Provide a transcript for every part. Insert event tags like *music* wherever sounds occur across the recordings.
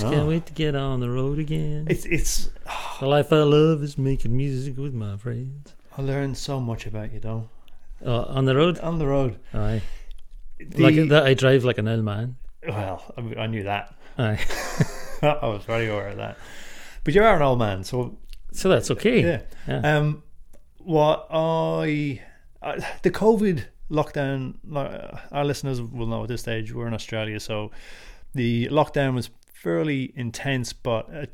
just know. can't wait to get on the road again. It's it's. the life I love is making music with my friends. I learned so much about you, though. Uh, on the road, On the road. aye. The- like that, I drive like an old man. Well, I, I knew that. Aye. *laughs* I was very aware of that. But you are an old man, so So that's okay. yeah. Yeah. Um, what I, I the COVID lockdown. like, Our listeners will know at this stage we're in Australia, so the lockdown was fairly intense, but uh,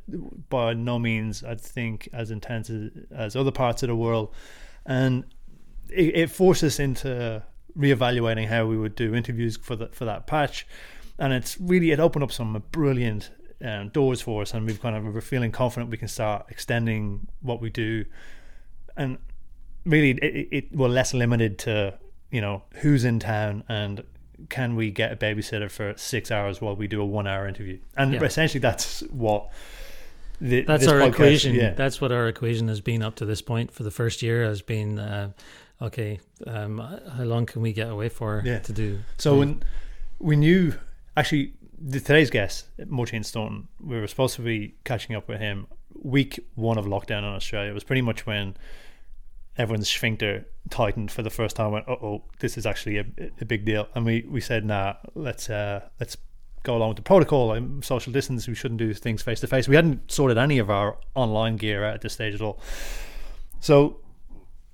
by no means I think as intense as, as other parts of the world, and it, it forced us into reevaluating how we would do interviews for that for that patch, and it's really it opened up some brilliant um, doors for us, and we've kind of we're feeling confident we can start extending what we do, and really it, it we're less limited to you know who's in town and can we get a babysitter for six hours while we do a one hour interview, and Yeah. essentially that's what. The, That's this our podcast- equation. Yeah, That's what our equation has been up to this point for the first year has been uh, okay. Um, how long can we get away for Yeah. to do? So when we knew, actually, the, today's guest, Martin Staunton, we were supposed to be catching up with him week one of lockdown in Australia. It was pretty much when everyone's sphincter tightened for the first time. Went, oh, this is actually a, a big deal. And we, we said, nah, let's uh, let's go along with the protocol. I'm social distance. We shouldn't do things face to face. We hadn't sorted any of our online gear at this stage at all. So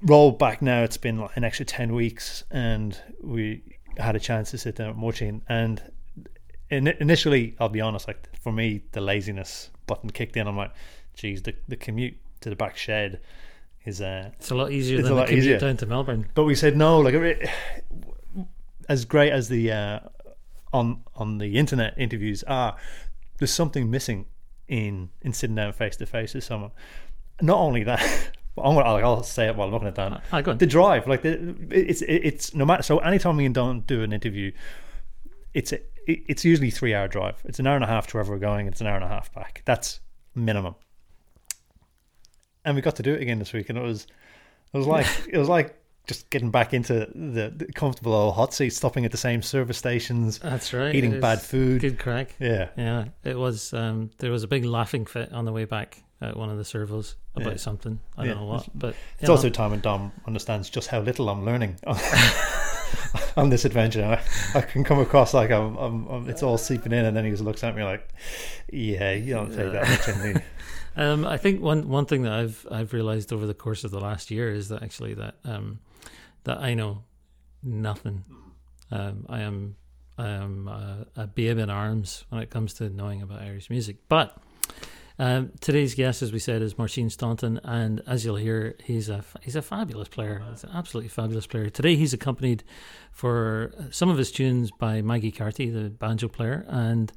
roll back now. It's been like an extra ten weeks, and we had a chance to sit down Martin. And in, initially, I'll be honest, like for me, the laziness button kicked in. I'm like, geez, the the commute to the back shed is uh, It's a lot easier It's a than the lot easier. down to Melbourne. but we said no. Like it- as great as the uh, on on the internet interviews are, there's something missing in in sitting down face to face with someone. Not only that, *laughs* but I'm gonna, I'll say it while I'm looking at that. Ah, go on. The drive, like the, it's it's no matter. So anytime we don't do an interview, it's a, it's usually three hour drive. It's an hour and a half to wherever we're going. It's an hour and a half back. That's minimum. And we got to do it again this week, and it was it was like *laughs* it was like just getting back into the, the comfortable old hot seat, stopping at the same service stations, That's right. eating bad food. Good crack. Yeah, Yeah, it was. Um, there was a big laughing fit on the way back at one of the servos about Yeah. something. I Yeah. don't know what, but it's know, also time when Dom understands just how little I'm learning *laughs* on this adventure. I, I can come across like I'm, I'm, I'm, it's all seeping in, and then he just looks at me like, "Yeah, you don't take that much in me." *laughs* Um, I think one one thing that I've I've realized over the course of the last year is that actually that um, that I know nothing. Um, I am I am a, a babe in arms when it comes to knowing about Irish music. But um, today's guest, as we said, is Martin Staunton, and as you'll hear, he's a he's a fabulous player. He's an absolutely fabulous player. Today, he's accompanied for some of his tunes by Maggie Carty, the banjo player, and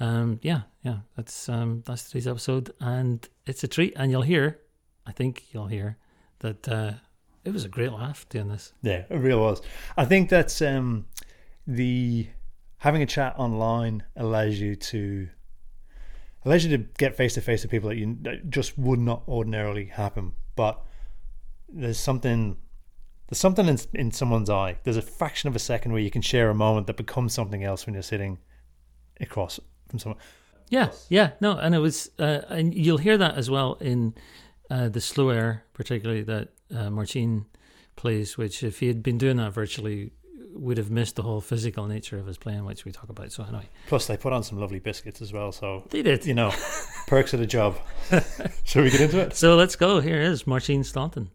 um, yeah, yeah, that's um, that's today's episode, and it's a treat. And you'll hear, I think you'll hear that uh, it was a great laugh doing this. Yeah, it really was. I think that's um, the having a chat online allows you to allows you to get face to face with people that you that just would not ordinarily happen. But there's something there's something in, in someone's eye. There's a fraction of a second where you can share a moment that becomes something else when you're sitting across from someone. Yeah, yeah, no, and it was, uh, and you'll hear that as well in uh, the slow air, particularly that uh, Martin plays. Which, if he had been doing that virtually, would have missed the whole physical nature of his playing, which we talk about. So anyway, Plus, they put on some lovely biscuits as well. So they did. you know, *laughs* perks of the job. Shall we get into it? So let's go. Here is Martin Staunton.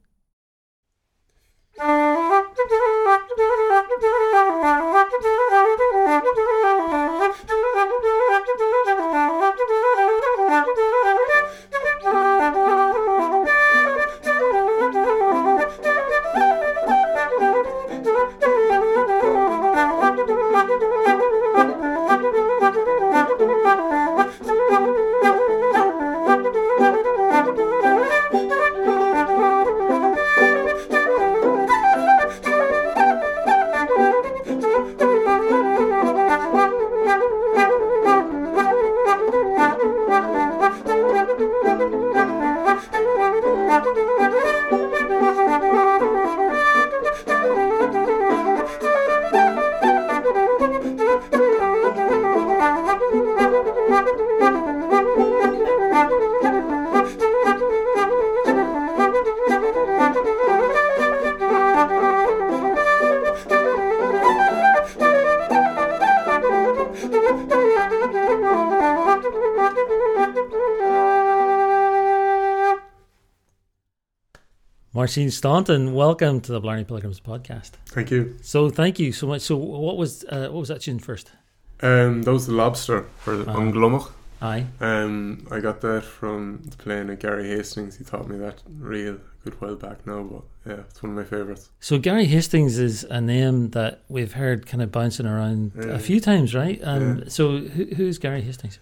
Martin Staunton, welcome to the Blarney Pilgrims podcast. Thank you. So, thank you so much. So, what was uh, what was that tune first? Um, that was the lobster for the Ah. Unglumach. Aye, Um, I got that from playing at Gary Hastings. He taught me that real good while back now, but yeah, it's one of my favourites. So Gary Hastings is a name that we've heard kind of bouncing around Yeah. a few times, right? Um, Yeah. So who, who's Gary Hastings?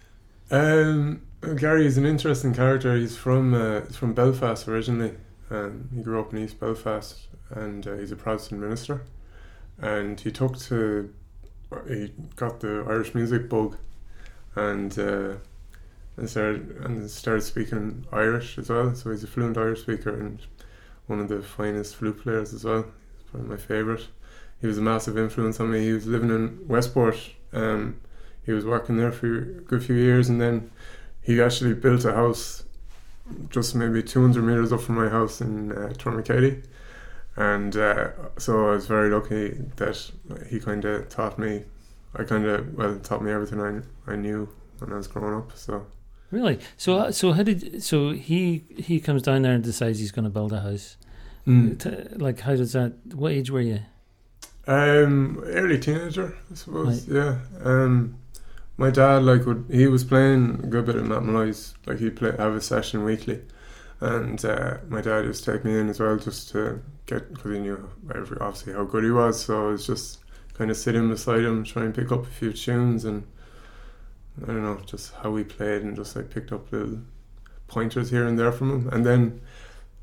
Um, Gary is an interesting character. He's from uh, he's from Belfast originally. Um, he grew up in East Belfast, and uh, he's a Protestant minister. And he took to he got the Irish music bug, and uh, and started and started speaking Irish as well. So he's a fluent Irish speaker and one of the finest flute players as well. He's probably my favourite. He was a massive influence on me. He was living in Westport. Um, he was working there for a good few years, and then he actually built a house just maybe 200 meters up from my house in uh, Tourmakeady. And uh, so I was very lucky that he kind of taught me, I kind of, well, taught me everything I, I knew when I was growing up. So, Really? So uh, so how did so he he comes down there and decides he's going to build a house? Mm. T- like how does that? What age were you? Um, early teenager, I suppose. Yeah. Um, my dad like would he was playing a good bit of Matt Molloy's. Like he'd play have a session weekly, and uh, my dad used to take me in as well just to get because he knew every, obviously how good he was. So I was just kind of sitting beside him, try and pick up a few tunes, and I don't know just how he played, and just like picked up little pointers here and there from him, and then.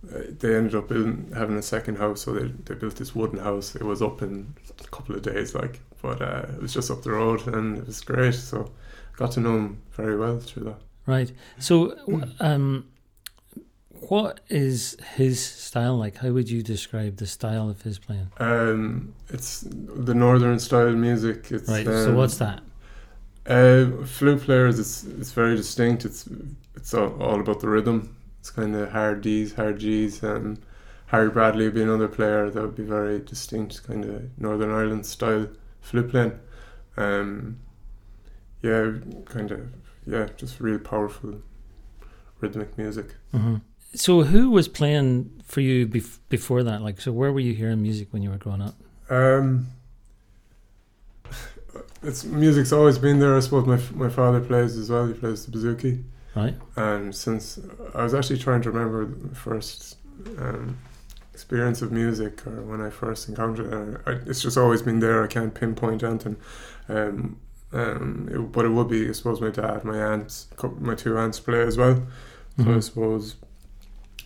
Uh, they ended up building, having a second house, so they, they built this wooden house. It was up in a couple of days, like, but uh, it was just up the road, and it was great. So, got to know him very well through that. Right. So, um, what is his style like? How would you describe the style of his playing? Um, it's the northern style music. It's Right. Um, so what's that? Uh, flute players, it's it's very distinct. It's it's all, all about the rhythm. It's kind of hard D's, hard G's. Um, Harry Bradley would be another player that would be very distinct, kind of Northern Ireland style flute playing. Um, yeah, kind of yeah, just real powerful rhythmic music. hmm So who was playing for you bef- before that? Like, so where were you hearing music when you were growing up? Um, it's music's always been there. I suppose my my father plays as well. He plays the bouzouki. Right. And since I was actually trying to remember the first um, experience of music or when I first encountered it, I, it's just always been there. I can't pinpoint anything. Um, um, it, but it would be, I suppose, my dad, my aunts, my two aunts play as well. So I Mhm. suppose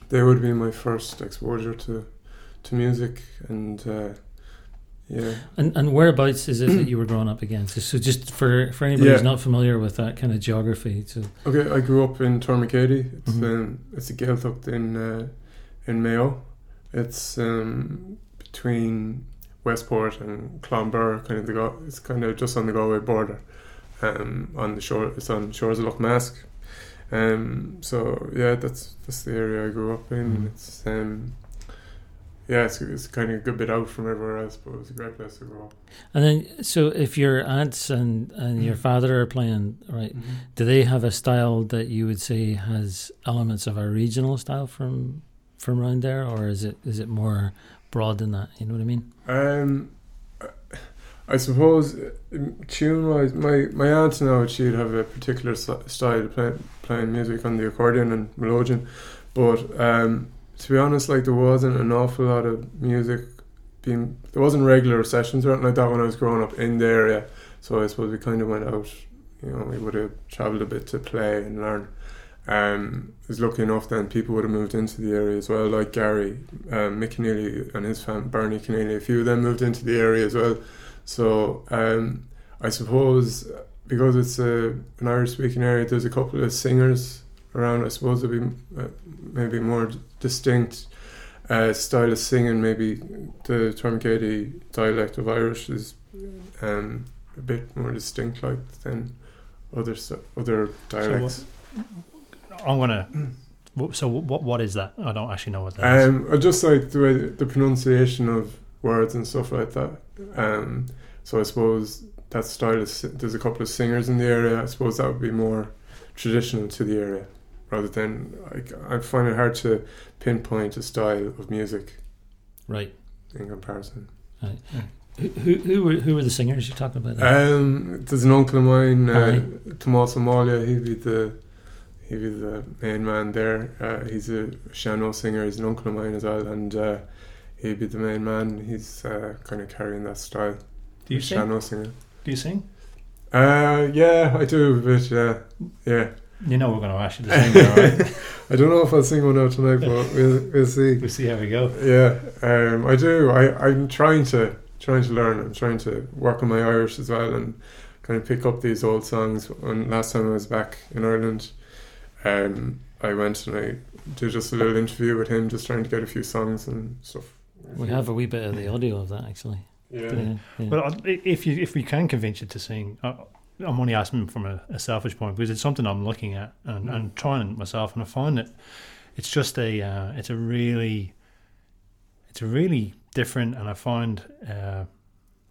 they would be my first exposure to to music and uh, yeah. And and whereabouts is it that you were growing up again? So, so just for for anybody Yeah. who's not familiar with that kind of geography, so Okay, I grew up in Tourmakeady. It's Mhm. um, it's a Gaeltacht in uh, in Mayo. It's um, between Westport and Clonbur, kind of the Go- it's kind of just on the Galway border. Um, on the shore, it's on the shores of Lough Mask. Um, so yeah, that's that's the area I grew up in. Mhm. It's um, yeah, it's, it's kind of a good bit out from everywhere else, but it's a great place to grow up. and then so if your aunts and and your Mhm. father are playing, right? Do they have a style that you would say has elements of a regional style from from around there, or is it is it more broad than that? You know what I mean? Um, I suppose tune wise, my my aunt now she'd have a particular style of play, playing music on the accordion and melodeon, but um, to be honest, like there wasn't an awful lot of music being there wasn't regular sessions or anything like that when I was growing up in the area. So I suppose we kind of went out. You know, we would have travelled a bit to play and learn. Um, I was lucky enough then people would have moved into the area as well, like Gary, um, Mick Keneally and his fam, Bernie Keneally, a few of them moved into the area as well. So um, I suppose because it's a, an Irish speaking area, there's a couple of singers around. I suppose there'd be uh, maybe more distinct uh, style of singing. Maybe the Tourmakeady dialect of Irish is um, a bit more distinct, like than other other dialects. I'm gonna. So what what is that? I don't actually know what that is. Um, I just like the way the pronunciation of words and stuff like that. Um, so I suppose that style is there's a couple of singers in the area. I suppose that would be more traditional to the area. Rather than I, I find it hard to pinpoint a style of music Right. in comparison. Who who who were, who were the singers you're talking about? there? Um, there's an uncle of mine, uh, Aye. Tomas Amalia. He'd be the he'd be the main man there. Uh, he's a sean-nós singer. He's an uncle of mine as well, and uh, he'd be the main man. He's uh, kind of carrying that style. Do you sing? sean-nós singer? Do you sing? Uh, yeah, I do, but uh, yeah, You know we're going to ask you to sing, all right? *laughs* I don't know if I'll sing one out tonight, but we'll we'll see. we'll see how we go. Yeah, um, I do. I I'm trying to trying to learn. I'm trying to work on my Irish as well and kind of pick up these old songs. And last time I was back in Ireland, um, I went and I did just a little interview with him, just trying to get a few songs and stuff. we have a wee bit of the audio of that actually. Yeah. Yeah, yeah. But if you if we can convince you to sing, I, I'm only asking from a, a selfish point because it's something I'm looking at and, and trying it myself, and I find that it's just a uh, it's a really it's a really different, and I find uh,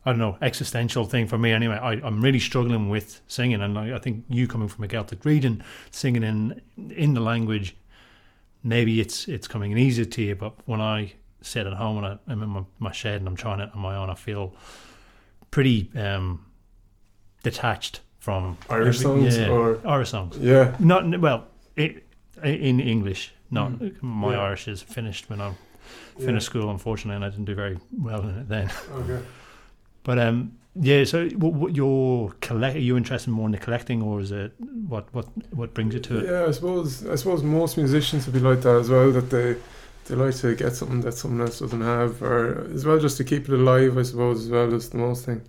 I don't know existential thing for me anyway. I, I'm really struggling with singing, and I, I think you coming from a Celtic region, singing in in the language, maybe it's it's coming easier to you, but when I sit at home and I, I'm in my, my shed and I'm trying it on my own, I feel pretty um, detached from Irish every- songs yeah, or Irish songs. yeah, Not well it, in English. Not my Yeah. Irish is finished when I yeah. finished school, unfortunately, and I didn't do very well in it then. Okay. But um, yeah. So, what, what your collect? Are you interested more in the collecting, or is it what what what brings you to it? Yeah, I suppose I suppose most musicians would be like that as well. That they they like to get something that someone else doesn't have, or as well just to keep it alive. I suppose as well is the most thing.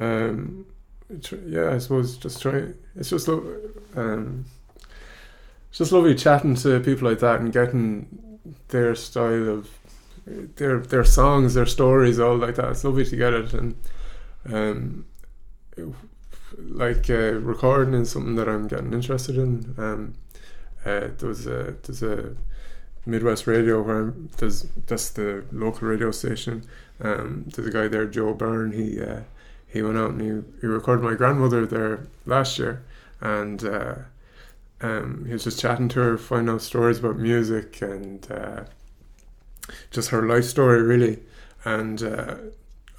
Um, yeah, I suppose just try. It's just um, it's just lovely chatting to people like that and getting their style of their their songs, their stories, all like that. It's lovely to get it and um, like uh, recording is something that I'm getting interested in. Um, uh, there's a there's a Midwest Radio where I'm, there's that's the local radio station. Um, there's a guy there, Joe Byrne. He uh, he went out and he, he recorded my grandmother there last year, and uh, um, he was just chatting to her, finding out stories about music and uh, just her life story really. And uh,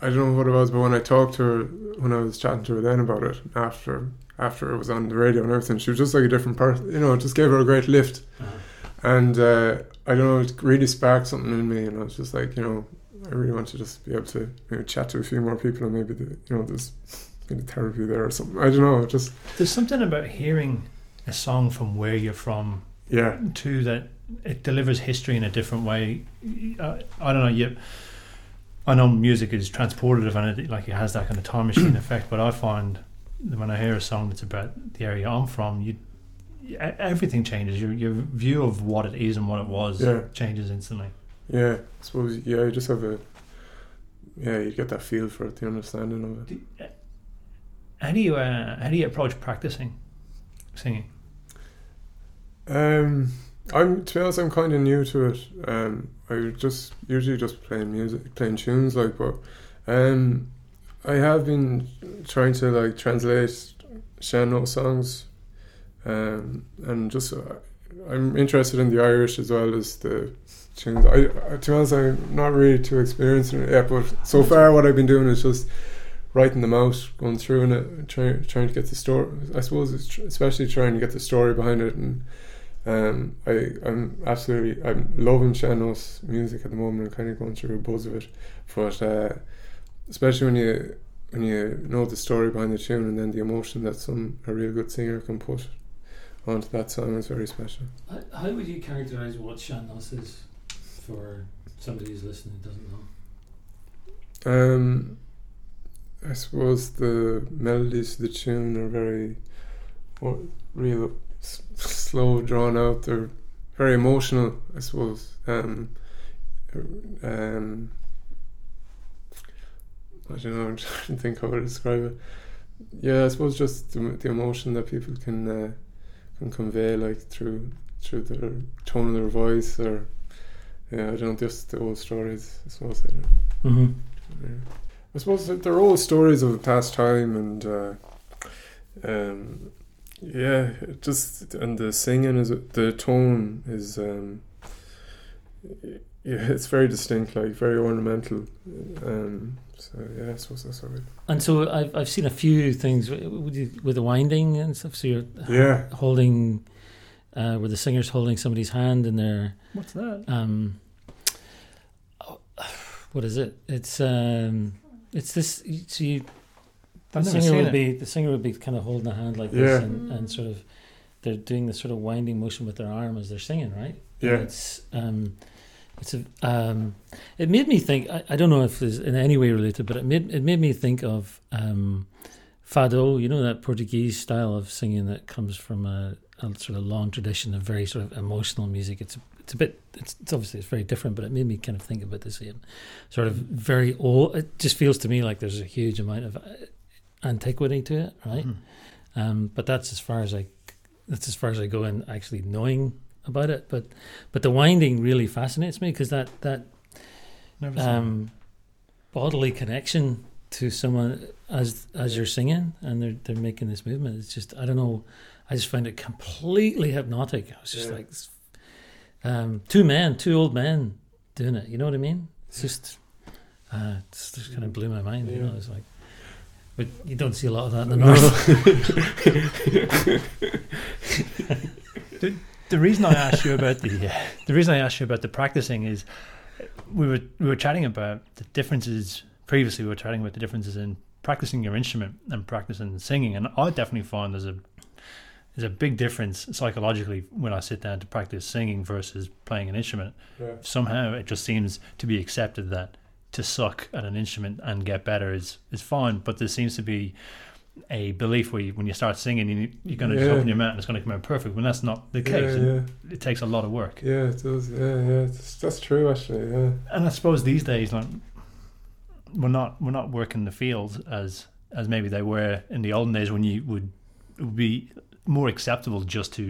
I don't know what it was, but when I talked to her, when I was chatting to her then about it after after it was on the radio and everything, she was just like a different person. You know, it just gave her a great lift. And uh, I don't know, it really sparked something in me, and I was just like, you know, I really want to just be able to you know, chat to a few more people, and maybe the, you know, there's maybe therapy there or something. I don't know, just There's something about hearing a song from where you're from yeah, too that it delivers history in a different way. I, I don't know. You, I know music is transportative and it like it has that kind of time machine *clears throat* effect. But I find that when I hear a song that's about the area I'm from, you everything changes. Your your view of what it is and what it was Yeah. changes instantly. Yeah. I suppose yeah, you just have a yeah, you get that feel for it, the understanding of it. How do you uh, how do you approach practicing singing? Um, I'm to be honest, I'm kind of new to it. Um, I just usually just playing music, playing tunes, like, but um, I have been trying to like translate sean-nós songs, um, and just uh, I'm interested in the Irish as well as the tunes. I, I to be honest, I'm not really too experienced in it yet, but so far what I've been doing is just writing them out, going through and it, trying trying to get the story. I suppose it's tr- especially trying to get the story behind it and. Um, I, I'm absolutely I'm loving sean-nós music at the moment. I'm kind of going through a buzz of it, but uh, especially when you when you know the story behind the tune and then the emotion that some a real good singer can put onto that song is very special. How, how would you characterize what sean-nós is for somebody who's listening who doesn't know? Um, I suppose the melodies the tune are very, what, real s- slow, drawn out. They're very emotional. I suppose. Um, um, I don't know. *laughs* I'm trying to think how to describe it. Yeah, I suppose just the, the emotion that people can uh, can convey, like through through their tone of their voice, or yeah, I don't know, just the old stories. I suppose I. Mm-hmm. Yeah. I suppose they're all stories of a past time, and uh, um, Yeah, just and the singing is the tone is um, yeah, it's very distinct, like very ornamental. Um, so yeah, I suppose that's all right. And so I've I've seen a few things with, with the winding and stuff. So you're Yeah, holding, uh, where the singer's holding somebody's hand and they're What's that? um, oh, *sighs* what is it? It's um, it's this. So you, the I've singer seen would it. be the singer would be kind of holding a hand like Yeah. this and, and sort of they're doing this sort of winding motion with their arm as they're singing, right? yeah, It's um, it's a um, it made me think. I, I don't know if it's in any way related, but it made it made me think of um, fado. You know that Portuguese style of singing that comes from a, a sort of long tradition of very sort of emotional music. It's it's a bit. It's, it's obviously it's very different, but it made me kind of think about the same sort of very old. It just feels to me like there's a huge amount of uh, antiquity to it, right? Mhm. Um, but that's as far as I that's as far as I go in actually knowing about it. But but the winding really fascinates me because that that Never seen it. um, bodily connection to someone as as you're singing and they're they're making this movement. It's just I don't know. I just found it completely hypnotic. I was just Yeah. like um, two men, two old men doing it. You know what I mean? It's just uh, it's just kind of blew my mind. You know, Yeah. it's like. But you don't see a lot of that in the north. *laughs* the reason I asked you about the uh, the reason I asked you about the practicing is we were we were chatting about the differences previously. We were chatting about the differences in practicing your instrument and practicing singing, and I definitely find there's a there's a big difference psychologically when I sit down to practice singing versus playing an instrument. yeah, Somehow it just seems to be accepted that to suck at an instrument and get better is is fine, but there seems to be a belief where you, when you start singing, you, you're going to just open your mouth and it's going to come out perfect. When that's not the case, yeah, it takes a lot of work. yeah. It does. Yeah, yeah. That's, that's true. Actually, yeah, And I suppose these days, like we're not we're not working the field as as maybe they were in the olden days when you would would be more acceptable just to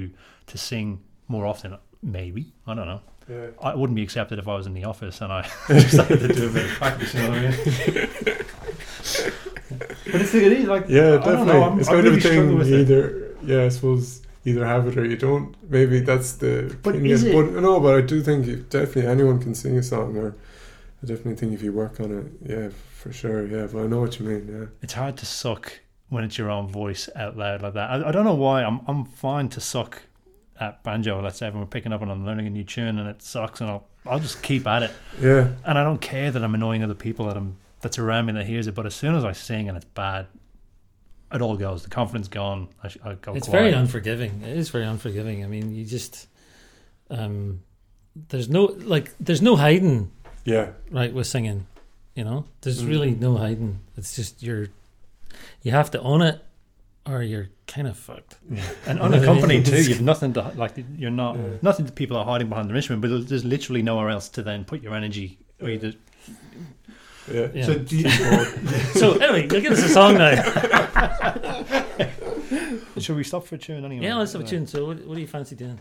to sing more often. Maybe I don't know. yeah. I wouldn't be accepted if I was in the office and I *laughs* decided to do a bit of practice. You know what I mean? but it's, it is like Yeah, I don't definitely. know, I'm- it's I kind really of a struggle thing. with it. yeah, I suppose either have it or you don't. Maybe that's the But thing. is is, it- But no, but I do think you, definitely anyone can sing a song, or I definitely think if you work on it, yeah, for sure, yeah. But I know what you mean. Yeah, it's hard to suck when it's your own voice out loud like that. I, I don't know why. I'm I'm fine to suck at banjo. Let's say when we're picking up and I'm learning a new tune and it sucks, and I'll I'll just keep at it. yeah, And I don't care that I'm annoying other people that I'm that's around me that hears it. But as soon as I sing and it's bad, it all goes. The confidence gone. I, I go. It's quiet. very unforgiving. It is very unforgiving. I mean, you just um, there's no like there's no hiding yeah, right with singing. You know, there's Mm. really no hiding. It's just you're you have to own it, or you're kind of fucked. Yeah. And unaccompanied *laughs* too. You've nothing to like. You're not Yeah. nothing that people are hiding behind their instrument, but there's literally nowhere else to then put your energy. Or you just, yeah. Yeah. So do you, *laughs* so anyway, you'll give us a song now. *laughs* should we stop for a tune anyway? yeah, let's have a tune. So, what, what do you fancy doing?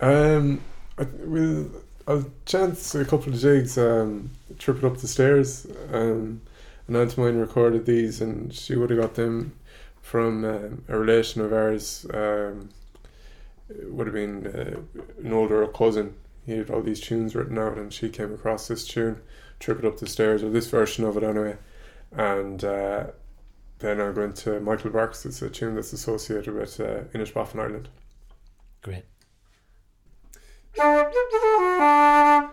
Um, I, we'll chance a couple of jigs. Um, trip it up the stairs. Um, an aunt of mine recorded these, and she would have got them from um, a relation of ours. Um, it would have been uh, an older cousin. He had all these tunes written out, and she came across this tune, "Trip It Up the Stairs," or this version of it anyway. And uh, then I'm going to Michael Barks. It's a tune that's associated with uh, Inishbofin, Ireland. Great. *laughs*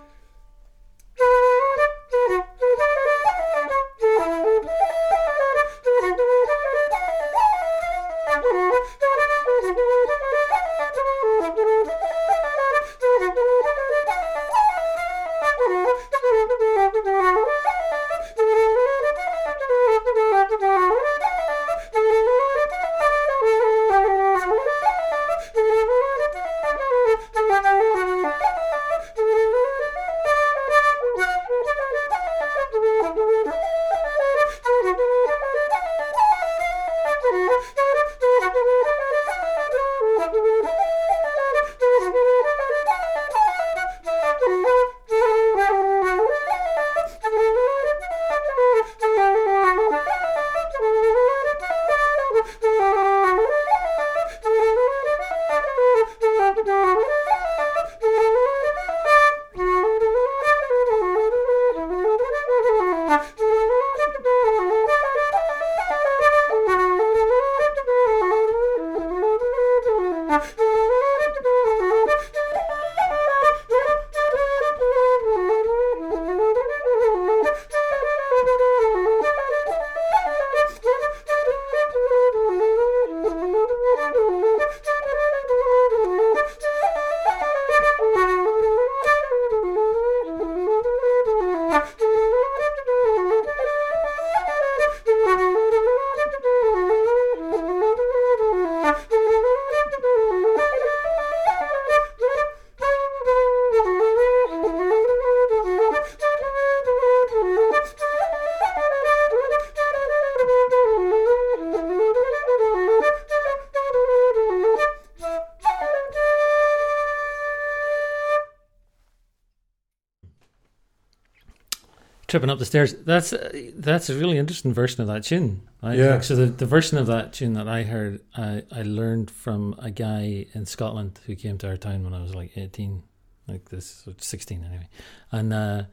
tripping up the stairs. That's uh, that's a really interesting version of that tune. Right? Yeah. Like, so the, the version of that tune that I heard, I, I learned from a guy in Scotland who came to our town when I was like eighteen, like this, sixteen anyway, and uh,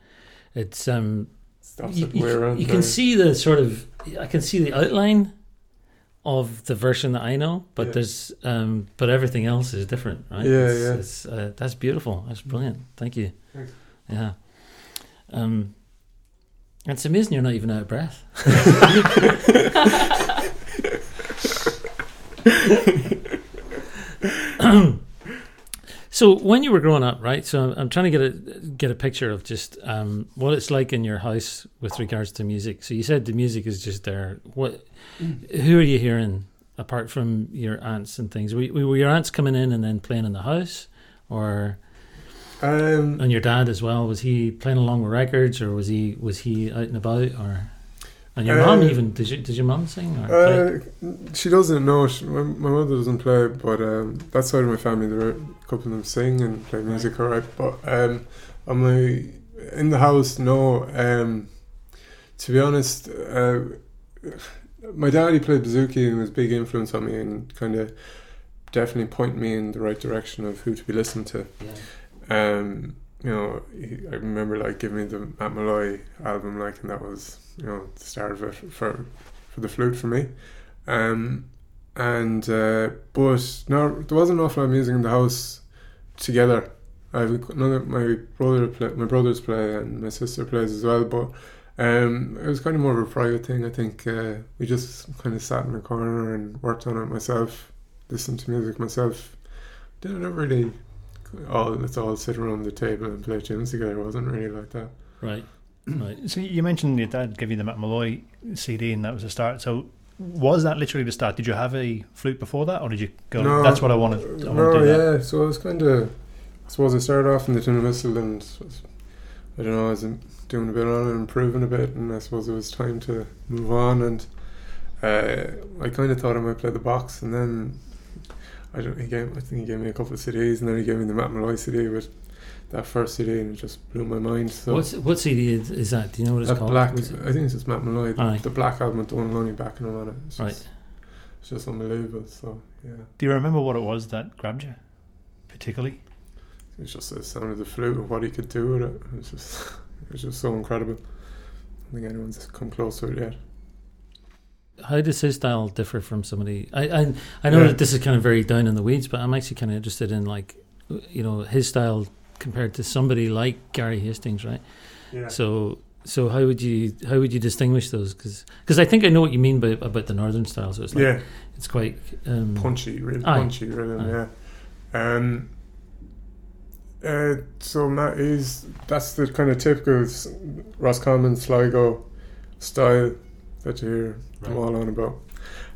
it's um you, around. you can see the sort of I can see the outline of the version that I know, but Yeah. there's um but everything else is different, right? Yeah, it's, yeah. It's, uh, that's beautiful. That's brilliant. Thank you. Thanks. Yeah. Um, it's amazing you're not even out of breath. so when you were growing up, right? So I'm, I'm trying to get a get a picture of just um, what it's like in your house with regards to music. So you said the music is just there. What? Who are you hearing apart from your aunts and things? Were, were your aunts coming in and then playing in the house, or Um, and your dad as well? Was he playing along with records, or was he was he out and about, or? And your mum Uh, even did you, did your mum sing? Or? Uh, she doesn't know. She, my, my mother doesn't play, but um, that side of my family, there are a couple of them sing and play music, alright. But um, on my in the house, no. Um, to be honest, uh, my daddy played bouzouki and was a big influence on me, and kind of definitely point me in the right direction of who to be listening to. Um, you know, he, I remember like giving me the Matt Molloy album, like, and that was you know the start of it for for the flute for me. Um, and uh, but no, there wasn't an awful lot of music in the house together. I have another my brother play, my brothers play and my sister plays as well, but um, it was kind of more of a private thing. I think uh, we just kind of sat in a corner and worked on it myself, listened to music myself. Didn't really all let's all sit around the table and play tunes together. It wasn't really like that. right, right. So you mentioned your dad gave you the Matt Molloy CD, and that was the start. So was that literally the start? Did you have a flute before that, or did you go? No. That's what I wanted. I want no, to do that. yeah. So I was kind of, I suppose I started off in the tin and whistle, and was- I don't know, I was doing a bit on it, improving a bit, and I suppose it was time to move on. And uh, I kind of thought I might play the box, and then I don't. He gave, I think he gave me a couple of CDs, and then he gave me the Matt Molloy CD with that first CD, and it just blew my mind. So What's what CD is, is that? Do you know what it's that called? black, it- I think it's just Matt Molloy. Aye. The black album with Dónal Lunny backing him on it. It's Right. just, It's just unbelievable. So yeah. Do you remember what it was that grabbed you, particularly? It's just the sound of the flute and what he could do with it. It's just, *laughs* it's just so incredible. I don't think anyone's come close to it yet. How does his style differ from somebody? I I, I know Yeah. that this is kind of very down in the weeds, but I'm actually kind of interested in like, you know, his style compared to somebody like Gary Hastings, right? Yeah. So so how would you how would you distinguish those? Because I think I know what you mean by about the northern style. So it's like yeah, it's quite um, punchy, really Aye. punchy rhythm. Aye. Yeah. Um. Uh, so Matt is that's the kind of typical Roscommon Sligo style that you hear them Right. all on about.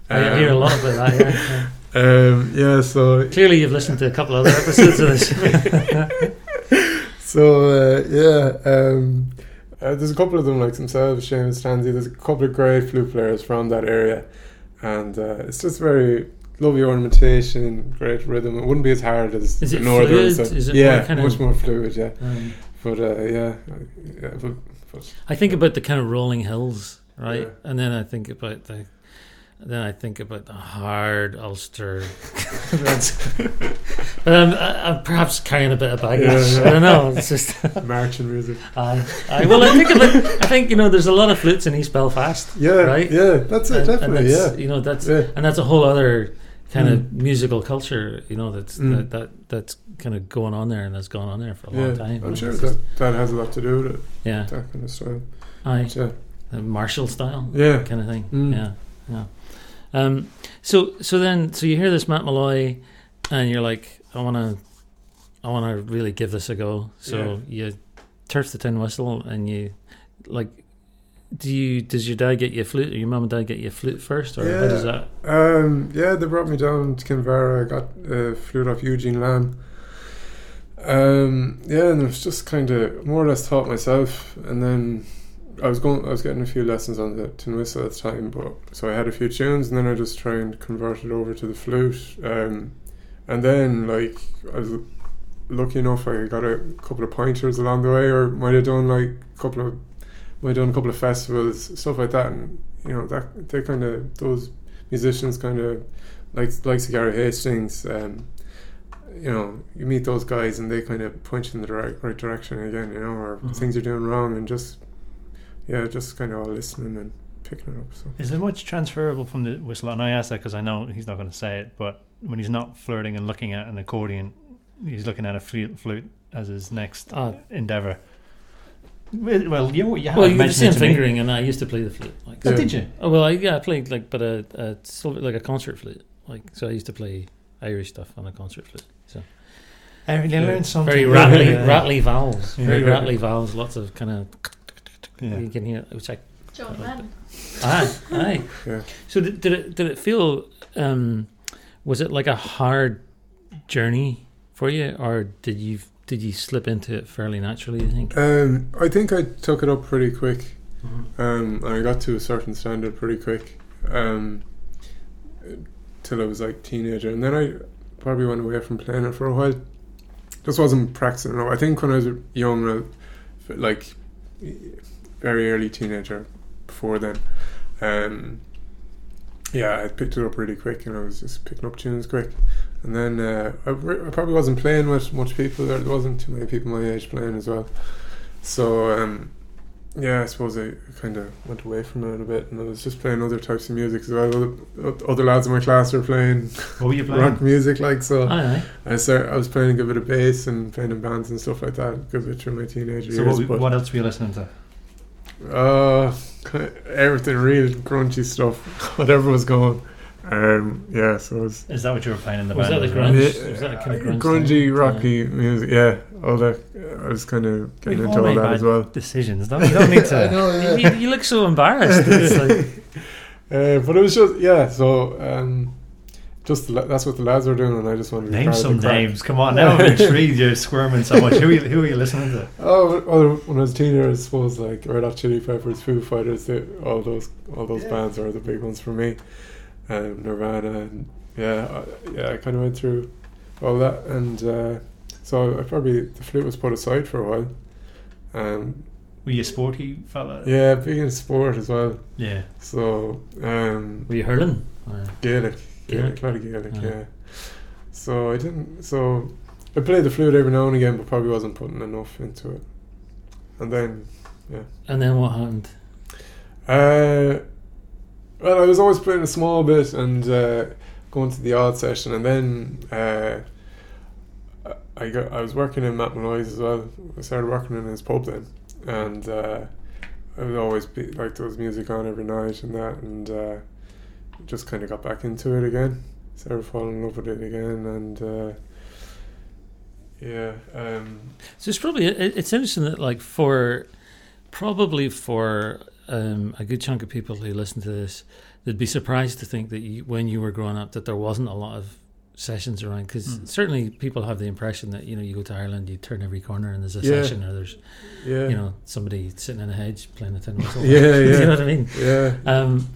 I hear a lot about that. Yeah, yeah. *laughs* Um, yeah, so Clearly, you've listened to a couple other episodes of this. *laughs* So uh, yeah, um, uh, there's a couple of them like themselves, Seamus Tansey. There's a couple of great flute players from that area, and uh, it's just very lovely ornamentation, great rhythm. It wouldn't be as hard as Is the it northern fluid? Is it yeah, more kind of- much more fluid. Yeah, Um, but uh, yeah, yeah, but, but I think about the kind of rolling hills, right? Yeah. And then I think about the, then I think about the hard Ulster. *laughs* That's, *laughs* but I'm, I- I'm perhaps carrying a bit of baggage. Yeah, yeah. I don't know. It's just, *laughs* marching music. I, I, well, I think about, I think you know, there's a lot of flutes in East Belfast, Yeah, Right? Yeah, that's it. and, and definitely. that's, yeah, you know, that's yeah. and that's a whole other kind of musical culture, you know, that's Mm. that, that that's kind of going on there and that's gone on there for a long time. I'm sure that just- that has a lot to do with it. yeah, That kind of style. aye, But, yeah, the martial style. yeah. kind of thing. Mm. Yeah, yeah. Um, so so then so you hear this Matt Molloy, and you're like, I want to, I want to really give this a go. So you turf the tin whistle, and you like. Do you does your dad get you a flute, or your mum and dad get you a flute first, or how does that? Um, yeah, they brought me down to Kinvara. I got a flute off Eugene Lambe. Um, yeah, and it was just kind of more or less taught myself, and then I was going. I was getting a few lessons on the tin whistle at the time, but so I had a few tunes, and then I just tried and convert it over to the flute. Um, and then like I was lucky enough, I got a couple of pointers along the way, or might have done like a couple of might have done a couple of festivals, stuff like that, and you know that they kind of those musicians kind of like like Gary Hastings. Um, you know, you meet those guys and they kind of point you in the right, right direction again, you know, or Mm-hmm. Mhm. things you're doing wrong, and just yeah, just kind of all listening and picking it up. So Is there much transferable from the whistle? And I ask that because I know he's not going to say it, but when he's not flirting and looking at an accordion, he's looking at a flute, flute as his next Ah. endeavor. Well, well, you, you have well, you the same it me. fingering, and I used to play the flute. Like, Oh, Yeah. did you? oh, well, I, yeah, I played like, but a, a silver, like a concert flute. Like, so I used to play Irish stuff on a concert flute. So I you Yeah. learned something. very rattly, Yeah. rattly vowels, Yeah. very rattly vowels. Lots of kind of Yeah. you can hear, which I John Lennon. aye, aye. *laughs* yeah, So did, did it did it feel? Um, was it like a hard journey for you, or did you did you slip into it fairly naturally? You think? um, I think I took it up pretty quick. Mhm. Um, and I got to a certain standard pretty quick. Um, till I was like teenager, and then I probably went away from playing it for a while. Just wasn't practicing enough. I think when I was young, like very early teenager, before then, um, yeah, I picked it up really quick, and I was just picking up tunes quick. And then uh, I, re- I probably wasn't playing with much people there. There wasn't too many people my age playing as well. So um, yeah, I suppose I kind of went away from it a bit, and I was just playing other types of music as well. Other, other lads in my class were playing What were you *laughs* playing? rock music, like so. Aye, aye. I start, I was playing a good bit of bass and playing in bands and stuff like that. A good bit through my teenage So years. what, what else were you listening to? Uh, everything real grungy stuff, *laughs* whatever was going. Um, yeah, so it was Is that what you were playing in the Was band? that the grunge? Yeah, Was that a kind of grunge grungy, thing? rocky music. Yeah, all that. I was kind of getting We've into all all that as well. Decisions. Don't, *laughs* you don't need to. know, yeah. you, you look so embarrassed. *laughs* It's like, Uh, but it was just yeah. So um, just that's what the lads were doing, and I just wanted to Name some names. Come on, now I'm intrigued. You're squirming so much. Who are you, who are you listening to? Oh, well, when I was a teenager, I suppose like Red Hot Chili Peppers, Foo Fighters, they, all those all those bands are the big ones for me. Um, Nirvana, and yeah, I, yeah, I kind of went through all that, and uh, so I probably the flute was put aside for a while. Um, Were you a sporty fella? yeah, big in sport as well. Yeah. So um, were you hurling? Gaelic, Gaelic? Gaelic, a lot of Gaelic, Yeah. yeah. So I didn't. So I played the flute every now and again, but probably wasn't putting enough into it. And then, yeah. And then what happened? uh, well, I was always playing a small bit and uh, going to the odd session, and then uh, I got I was working in Matt Molloy's as well. I started working in his pub then, and uh, I would always be like there was music on every night and that, and uh, just kind of got back into it again. Started falling in love with it again, and uh, yeah, um, So it's probably it's interesting that like for probably for um, a good chunk of people who listen to this, they'd be surprised to think that you, when you were growing up that there wasn't a lot of sessions around because Mm. certainly people have the impression that you know you go to Ireland, you turn every corner and there's a Yeah. session or there's yeah, you know somebody sitting in a hedge playing a tin whistle. Yeah, yeah. *laughs* you know what I mean? yeah, Um,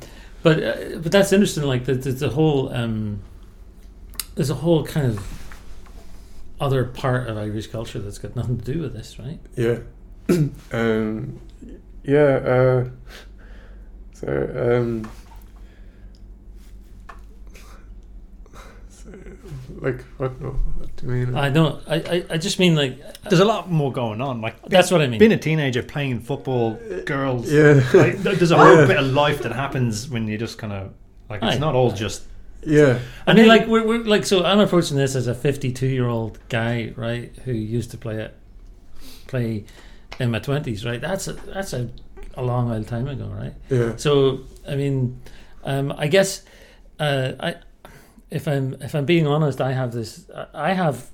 but uh, but that's interesting. Like the the, the whole um, there's a whole kind of other part of Irish culture that's got nothing to do with this, right? Yeah. *coughs* um, yeah. Uh, so, um, so, like, what, no, what do you mean? I don't. I, I, I just mean like There's a lot more going on. Like that's what I mean. being a teenager playing football, girls. yeah. Like, there's a whole Yeah. bit of life that happens when you just kind of like it's Aye. not all just yeah. I mean, like we're, we're like so. I'm approaching this as a 52 year old guy, right, who used to play it, play in my 20s, right. That's a that's a, a long old time ago, right. Yeah. So I mean, um, I guess uh, I, if I'm if I'm being honest, I have this. I have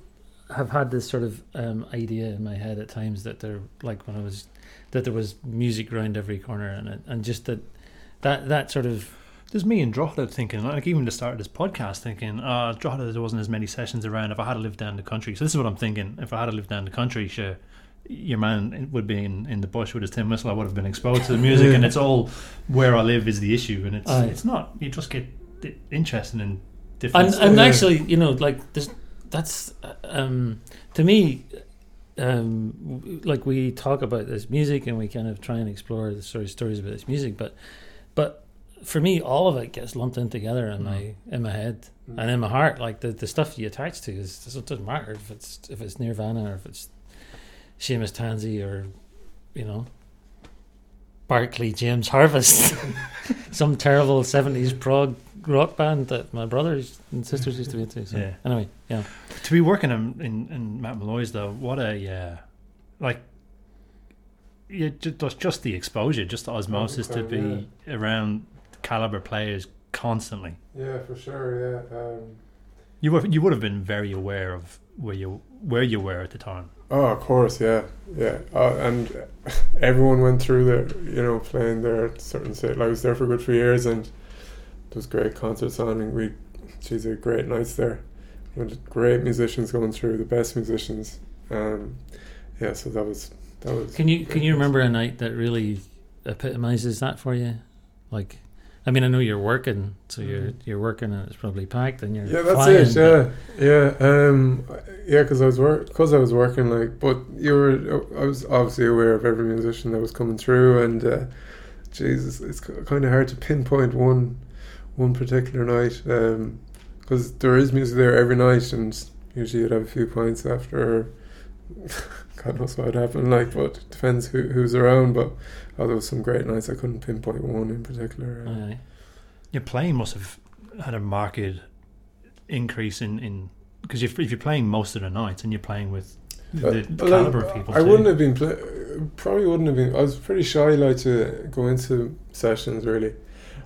have had this sort of um, idea in my head at times that there, like when I was, that there was music around every corner, and it, and just that that that sort of There's me and Drogheda thinking, like even the start this podcast, thinking, uh, Drogheda, there wasn't as many sessions around. If I had to live down the country, so this is what I'm thinking. If I had to live down the country, sure, your man would be in, in the bush with his tin whistle. I would have been exposed to the music, and it's all where I live is the issue, and it's Aye. it's not. You just get interested in different. and and actually, you know, like this, that's um, to me, um, like we talk about this music and we kind of try and explore the story stories about this music, but but for me, all of it gets lumped in together in my in my head and in my heart. Like the, the stuff you attach to is it doesn't matter if it's if it's Nirvana or if it's Seamus Tansey or you know Barclay James Harvest, *laughs* some terrible seventies prog rock band that my brothers and sisters used to be into. So Yeah. anyway, yeah. To be working in in, in Matt Molloy's though, what a yeah, like. Yeah, just just the exposure, just the osmosis to Okay, be around caliber players constantly. Yeah, for sure. Yeah. Um, You were you would have been very aware of where you where you were at the time. oh, of course. Yeah, yeah. Uh, and *laughs* everyone went through there. You know, playing there at certain state. I was there for a good few years, and there was great concerts on, and we, there were great nights there. With great musicians going through, the best musicians. Um, yeah, so that was that was. Can you can you remember a night that really epitomizes that for you? Like, I mean, I know you're working, so you're Mhm. you're working and it's probably packed, and you're Yeah, that's flying, it. Yeah, yeah, um, yeah. Because I was work, because I was working like, but you were. I was obviously aware of every musician that was coming through, and uh, Jesus, it's kind of hard to pinpoint one, one particular night, because there is music there every night, and usually you'd have a few pints after. *laughs* God knows what would happen, like, but it depends who who's around. But oh, there was some great nights. I couldn't pinpoint one in particular. uh, Aye. Your playing must have had a marked increase in in because if, if you're playing most of the nights and you're playing with the, well, caliber of people, I too. wouldn't have been play, probably wouldn't have been. I was pretty shy, like to go into sessions really.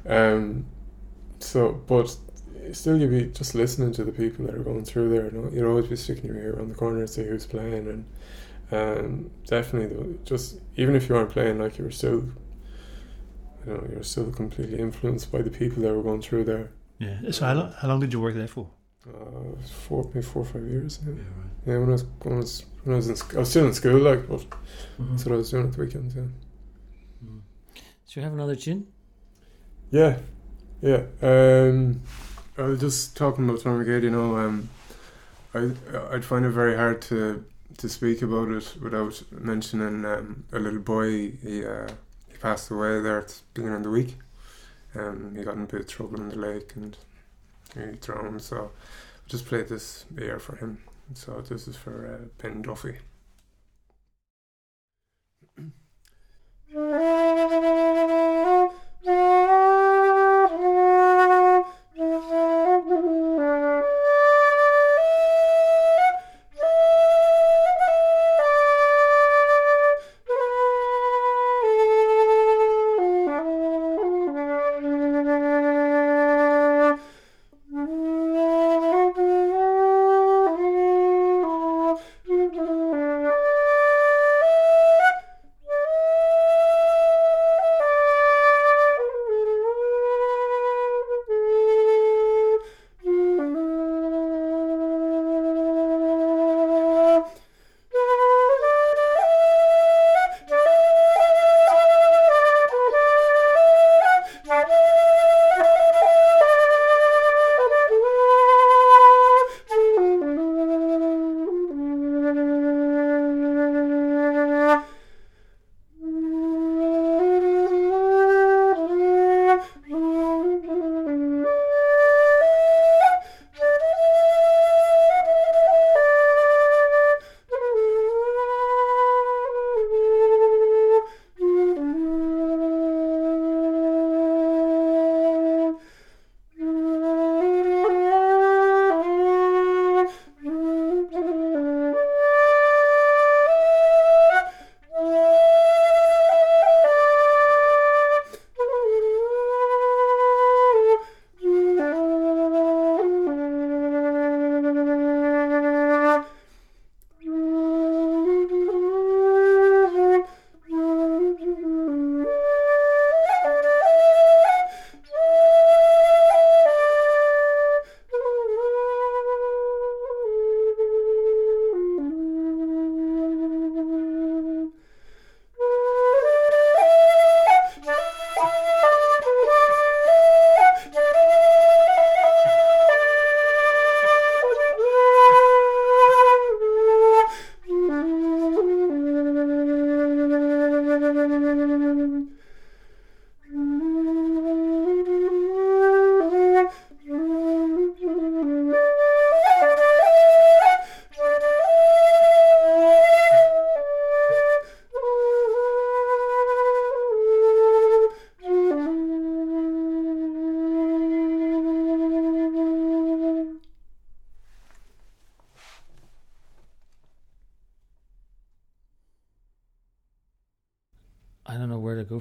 Um, so, but still, you'd be just listening to the people that are going through there. You know, you'd always be sticking your ear around the corner to see who's playing, and um, definitely, though, just even if you aren't playing, like you were still, you know, you're still completely influenced by the people that were going through there. Yeah. So how long, how long did you work there for? Uh, four, maybe four or five years. Yeah, right. yeah when I was when I was when I was in, sc- I was still in school, like, but Mhm. that's what I was doing at the weekends. Yeah. Mhm. So you have another tune? Yeah, yeah, um, I was just talking about Tourmakeady. You know, um, I I'd find it very hard to to speak about it without mentioning um, a little boy. He uh, he passed away there at the beginning of the week. Um, he got in a bit of trouble in the lake and he drowned. So I just played this air for him. So this is for uh, Ben Duffy.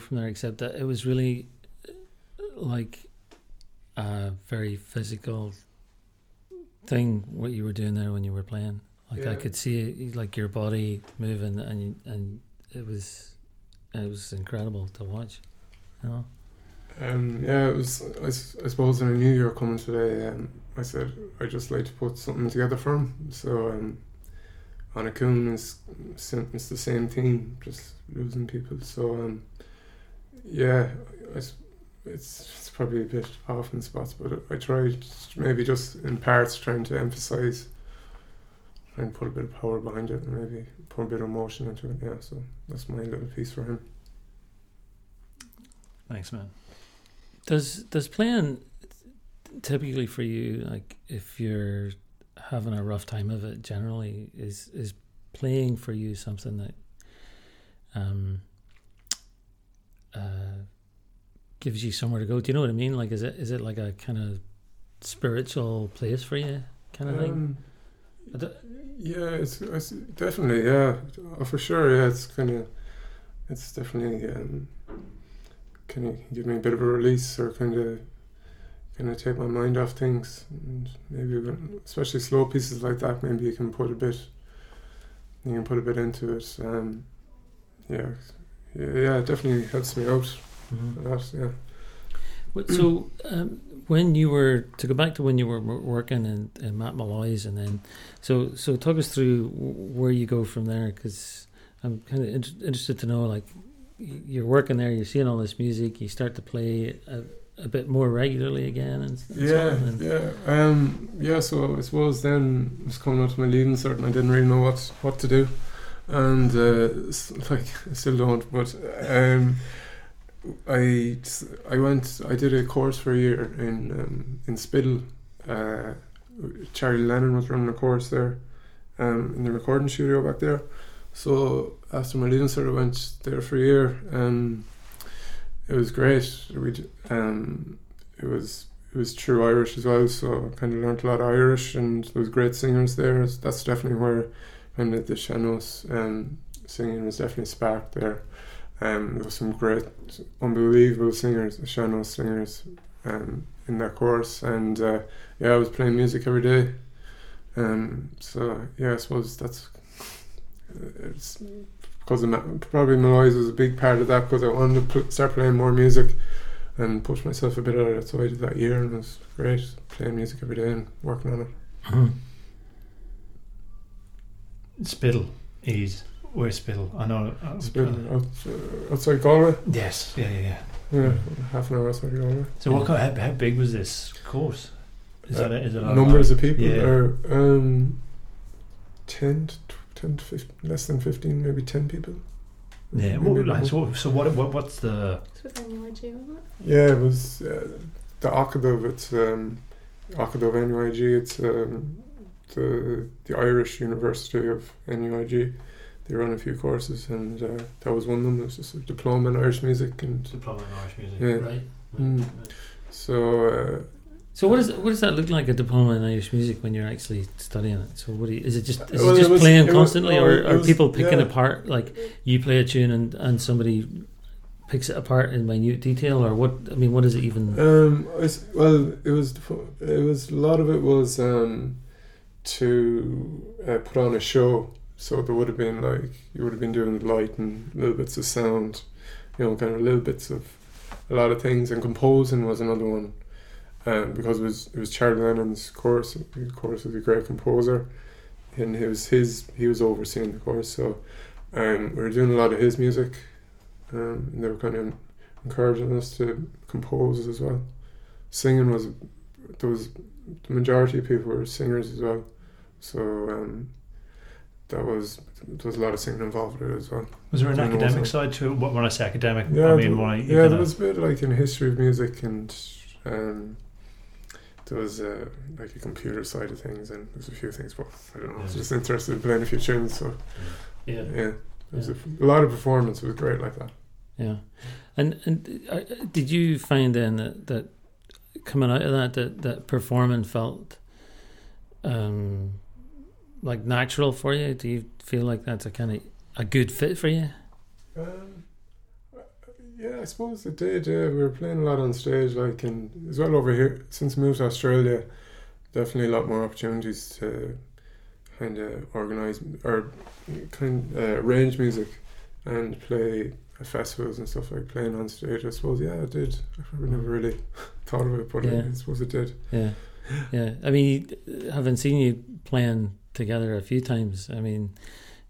From there except that it was really like a very physical thing what you were doing there when you were playing. Like I could see it, like your body moving, and and it was it was incredible to watch. You know? Um, yeah, it was. I suppose when I knew you were coming today, um, I said I'd just like to put something together for him. So, um, Anach Cuain is it's the same theme, just losing people. So, um, yeah, I s it's it's probably a bit off in spots, but I tried maybe just in parts trying to emphasize and put a bit of power behind it, and maybe put a bit of emotion into it. Yeah, so that's my little piece for him. Thanks, man. Does does playing typically for you like if you're having a rough time of it generally is is playing for you something that um uh gives you somewhere to go do you know what i mean like is it is it like a kind of spiritual place for you kind of thing Um, don't- yeah, it's, it's definitely yeah, oh, for sure. Yeah, it's kind of it's definitely um, kind of give me a bit of a release or kind of kind of take my mind off things. And maybe especially slow pieces like that, maybe you can put a bit you can put a bit into it. Um, yeah, yeah, yeah, it definitely helps me out Mhm. a lot. Yeah. So, um, when you were to go back to when you were working in, in Matt Molloy's, and then so so talk us through where you go from there, because I'm kind of in- interested to know like you're working there, you're seeing all this music, you start to play a, a bit more regularly again, and, and so Yeah, on, and- yeah, um, yeah. So I suppose then I was coming out to my leaving cert, and I didn't really know what what to do, and uh, like *laughs* I still don't. But um, I I went. I did a course for a year in um, in Spiddal. Uh, Charlie Lennon was running a course there, um, in the recording studio back there. So after my leaving cert, I went there for a year. Um, it was great. We um, it was it was true Irish as well, so I kind of learned a lot of Irish, and there was great singers there. That's definitely where kind of the sean-nós um, singing was definitely sparked there. Um, there was some great, unbelievable singers, sean-nós singers, um, in that course, and uh, yeah, I was playing music every day. Um, so yeah, I suppose that's it's because of Ma- probably Molloy's was a big part of that because I wanted to start playing more music and push myself a bit out of it. So I did that year and it was great playing music every day and working on it. Mhm. Spiddal is where Spiddal? I know. uh, It's been out, uh, outside Galway, yes, yeah, yeah, yeah. yeah, half an hour outside Galway. So what? kind- How, how big was this course? Is that a, is it a lot Numbers of people Yeah. are um, 10 to, 10 to 15, less than 15, maybe 10 people. Yeah. Maybe Well, more. so, so what, what? What's the? It's with NUIG, wasn't it? Yeah, it was uh, the Acadamh. It's um, Acadamh NUIG. It's um, the the Irish University of NUIG. They run a few courses, and uh, that was one of them. It was just a diploma in Irish music, and Diploma in Irish music. yeah. Right. Mm. So uh, So what does what does that look like a diploma in Irish music when you're actually studying it? So what do you, is it just is Well, it it just was- playing it constantly, no, or it are was- people picking yeah. apart like you play a tune and and somebody picks it apart in minute detail, or what? I mean, what is it even? Um, I s well, it was it was a lot of it was um, to uh, put on a show. So there would have been like you would have been doing light and little bits of sound, you know, kind of little bits of a lot of things. And composing was another one, um, because it was it was Charlie Lennon's course. Of course, was a great composer, and it was his he was overseeing the course. So, um, we were doing a lot of his music, um, and they were kind of encouraging us to compose as well. Singing was there was the majority of people were singers as well, so um, that was there was a lot of singing involved with it as well. Was there an Doing academic also- side to it? When I say academic, Yeah, I mean when I yeah, there was a bit like in history of music and um, there was uh, like a computer side of things and there's a few things, but I don't know. I was just interested in playing a few tunes, so yeah, yeah, there was a, a lot of performance. It was great like that. yeah. And and uh, did you find then that, that coming out of that that that performing felt um like natural for you? Do you feel like that's a kind of a good fit for you? Um, yeah, I suppose it did. Yeah, we were playing a lot on stage, like, and as well over here since we moved to Australia. Definitely a lot more opportunities to kind of organize or kind of uh, arrange music and play at festivals and stuff like playing on stage. I suppose, yeah, it did. I probably never really *laughs* thought of it, but Yeah. I suppose it did. Yeah, yeah. I mean, having seen you playing together a few times, I mean,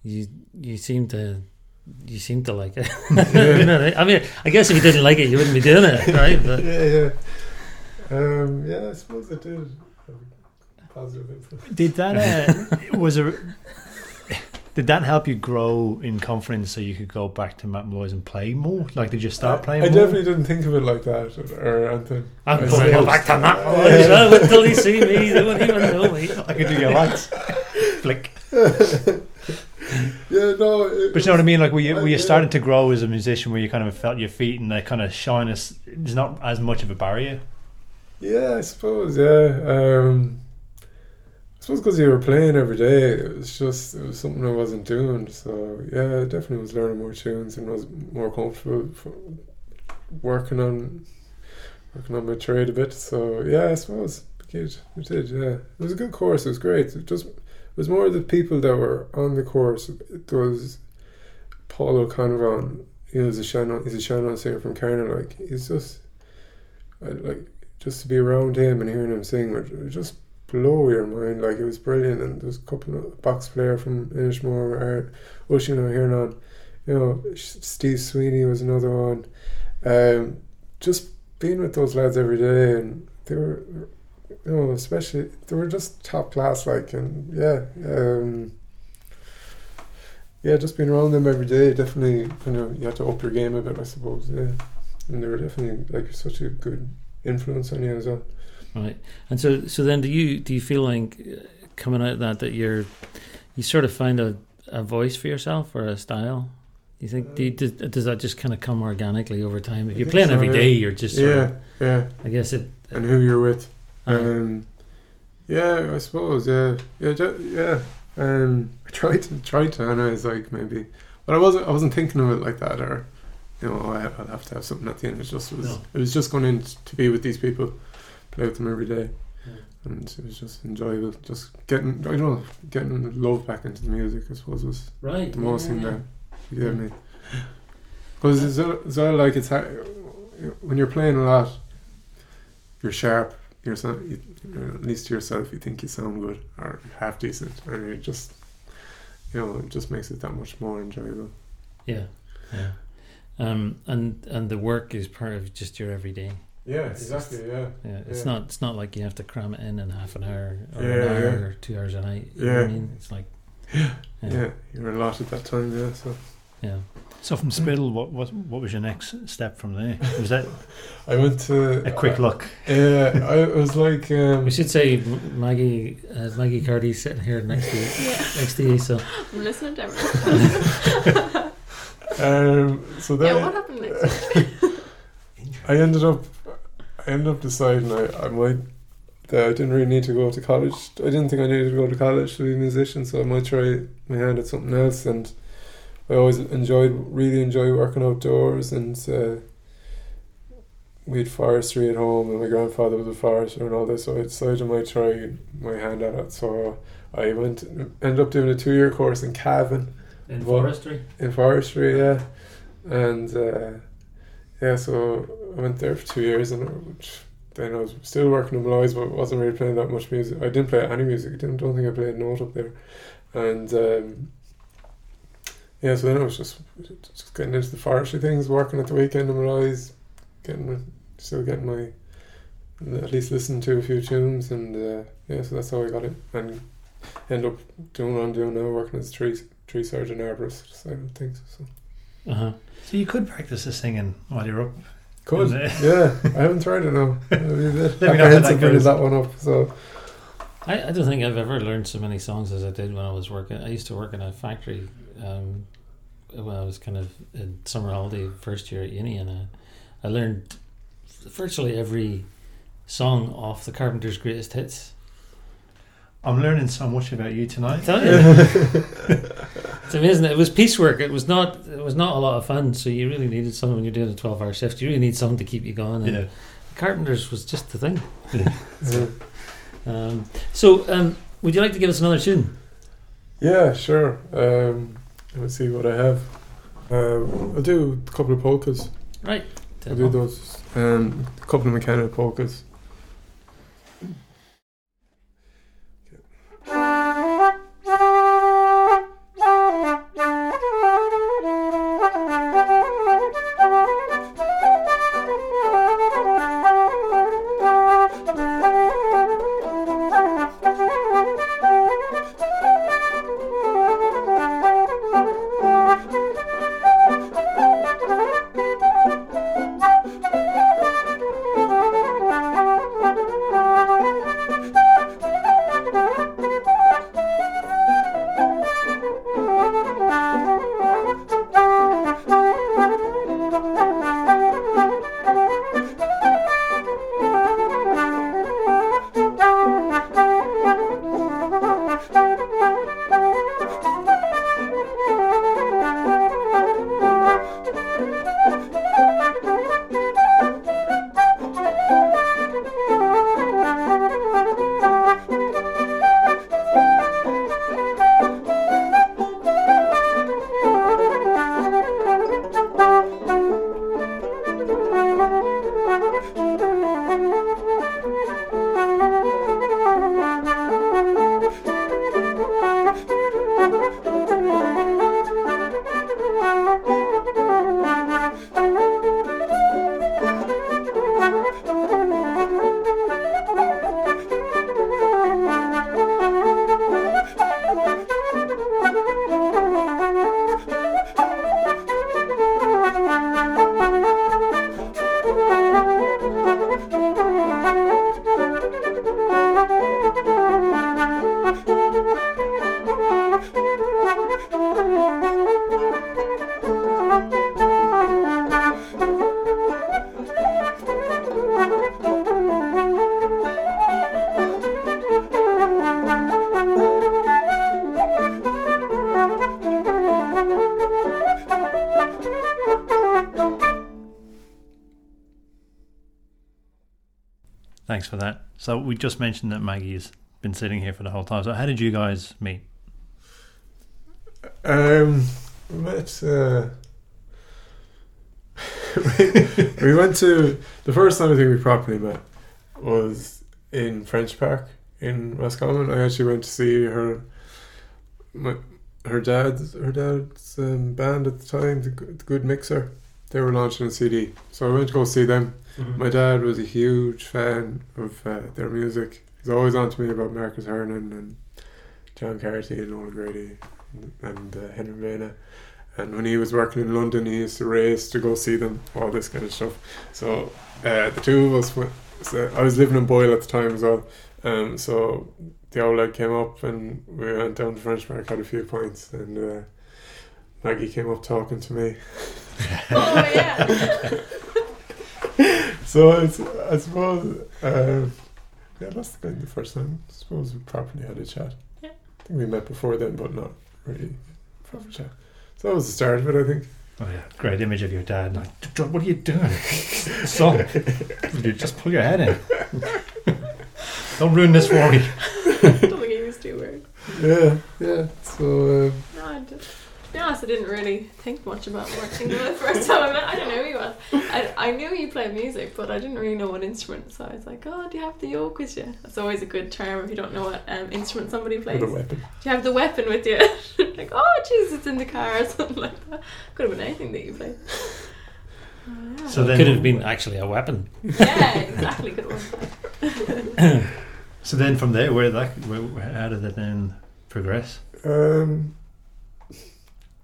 you you seem to you seem to like it. *laughs* You I mean, I guess if you didn't like it, you wouldn't be doing it, *laughs* right? But yeah, yeah. Um, yeah, I suppose it did. Positive influence. Did that uh, *laughs* was a did that help you grow in confidence so you could go back to Matt Molloy's and play more? Like, did you start I, playing? I more? definitely didn't think of it like that or anything. I'm going to go back to that. boys. Oh, Wait until they see me. They won't even know me. I could do your lights. Yeah, no. But you know what I mean? Like, were you, were you yeah. starting to grow as a musician where you kind of felt your feet and the kind of shyness is not as much of a barrier? Yeah, I suppose. Yeah. Um, I suppose because you were playing every day, it was just it was something I wasn't doing. So yeah, I definitely was learning more tunes and was more comfortable for working on working on my trade a bit. So yeah, I suppose it, did. Yeah, it was a good course. It was great. It just was more of the people that were on the course. There was Paul O'Connor. He was a sean-nós. He's a sean-nós singer from Carna. Like he's just like just to be around him and hearing him sing would just blow your mind. Like it was brilliant. And there was a couple of box player from Inishmore, Art, Ocean or hearing on. You know, Steve Sweeney was another one. Um, just being with those lads every day, and they were, you know, especially they were just top class. Like and yeah, um, yeah, just being around them every day definitely kind of you had to up your game a bit, I suppose. Yeah, and they were definitely like such a good influence on you as well. Right. And so, so then, do you do you feel like uh, coming out of that that you're you sort of find a, a voice for yourself or a style? Do you think do you, does, does that just kind of come organically over time? If I you're playing so, every yeah. day, you're just sort Yeah, of, yeah, I guess it. and who you're with. Uh, Um, yeah, I suppose. Yeah, yeah, yeah. Um, I tried to tried to analyze like maybe, but I wasn't. I wasn't thinking of it like that, or you know, I, I'll have to have something at the end. It just was. No. It was just going in to be with these people, play with them every day, Yeah. and it was just enjoyable. Just getting, I don't know, getting love back into the music. I suppose was right. the most thing yeah. that you get me. Because it's, all- it's all like it's ha- when you're playing a lot, you're sharp. You're, so, you, you're at least to yourself, you think you sound good or half decent, and it just, you know, it just makes it that much more enjoyable. Yeah, yeah. Um, and and the work is part of just your everyday. Yeah, It's just- Yeah, Yeah, it's Yeah. not it's not like you have to cram it in in half an hour or Yeah, an hour yeah. or two hours a night. You know what I mean, it's like *gasps* yeah, you're a lot at that time. Yeah, so yeah. So from Spiddal, what, what what was your next step from there? Was that *laughs* I went to a quick look? Yeah, I was like, um, We should say Maggie uh, Maggie Carty's sitting here next to you, Yeah, next to you. So I'm listening to everyone. *laughs* um, so then yeah, what happened next? *laughs* I ended up, I ended up deciding I, I might that I didn't really need to go to college. I didn't think I needed to go to college to be a musician, so I might try my hand at something else. And I always enjoyed, really enjoy working outdoors. And uh, we had forestry at home, and my grandfather was a forester and all this. So I decided I might try my hand at it. So I went, ended up doing a two year course in Cavan in forestry. in forestry, yeah, and uh, yeah, so I went there for two years, and which then I was still working in Molloy's, but wasn't really playing that much music. I didn't play any music. I didn't don't think I played a note up there, and um, yeah, so then I was just just getting into the forestry things, working at the weekend in Molloy's, getting still getting my at least listening to a few tunes, and uh, yeah, so that's how I got it, and end up doing what I'm doing now, working as a tree tree surgeon arborist side of things. So Uh huh. So you could practice the singing while you're up. could Yeah. yeah, I haven't tried it now. I'd be a bit Let me know how that apprehensive bringing goes. that one up. So I, I don't think I've ever learned so many songs as I did when I was working. I used to work in a factory um, when I was kind of in summer holiday first year at uni, and uh, I learned virtually every song off the Carpenters' Greatest Hits. I'm learning so much about you tonight. Tell you. *laughs* It's amazing. It was piecework. It was not. It was not a lot of fun. So you really needed someone when you're doing a twelve-hour shift. You really need someone to keep you going. And Yeah. Carpenters was just the thing. Yeah. *laughs* Um, so, um, would you like to give us another tune? Yeah, sure. Um, let's see what I have. Um, I'll do a couple of polkas. Right. I'll do those. Um, a couple of mechanical polkas. Thanks So we just mentioned that Maggie's been sitting here for the whole time. So how did you guys meet? Um, we met. Uh, we, *laughs* we went to the first time I think we properly met was in French Park in Roscommon. I actually went to see her. My, her dad's her dad's um, band at the time, the Good Mixer. They were launching a CD, so I went to go see them. My dad was a huge fan of uh, their music. He's always on to me about Marcus Hernon and John Carty and Nolan Grady and, uh, Henry Vena. And when he was working in London, he used to race to go see them, all this kind of stuff. So uh, the two of us went. So I was living in Boyle at the time as well. Um, so the old lad came up and we went down to French Park, had a few pints, and uh, Maggie came up talking to me. *laughs* Oh yeah. *laughs* So it's, I suppose, um, yeah, that's kind of the first time. I suppose we properly had a chat. Yeah. I think we met before then, but not really proper chat. So that was the start of it, I think. Oh yeah, great image of your dad. Like, "John, what are you doing, *laughs* son? You just pull your head in. Don't ruin this for me. Don't think he was too weird. Yeah, yeah. So um, No, I did. To be honest, I didn't really think much about working the first time I met. I didn't know who he was. I, I knew he played music, but I didn't really know what instrument. So I was like, "Oh, do you have the yoke with you?" That's always a good term if you don't know what um, instrument somebody plays. with a weapon. Do you have the weapon with you? *laughs* like, oh, jeez, it's in the car *laughs* or something like that. Could have been anything that you played. Oh, *laughs* yeah. So it then- could have been actually a weapon. yeah, exactly. Good one. *coughs* So then from there, where that, where, where- how did it then progress? Um,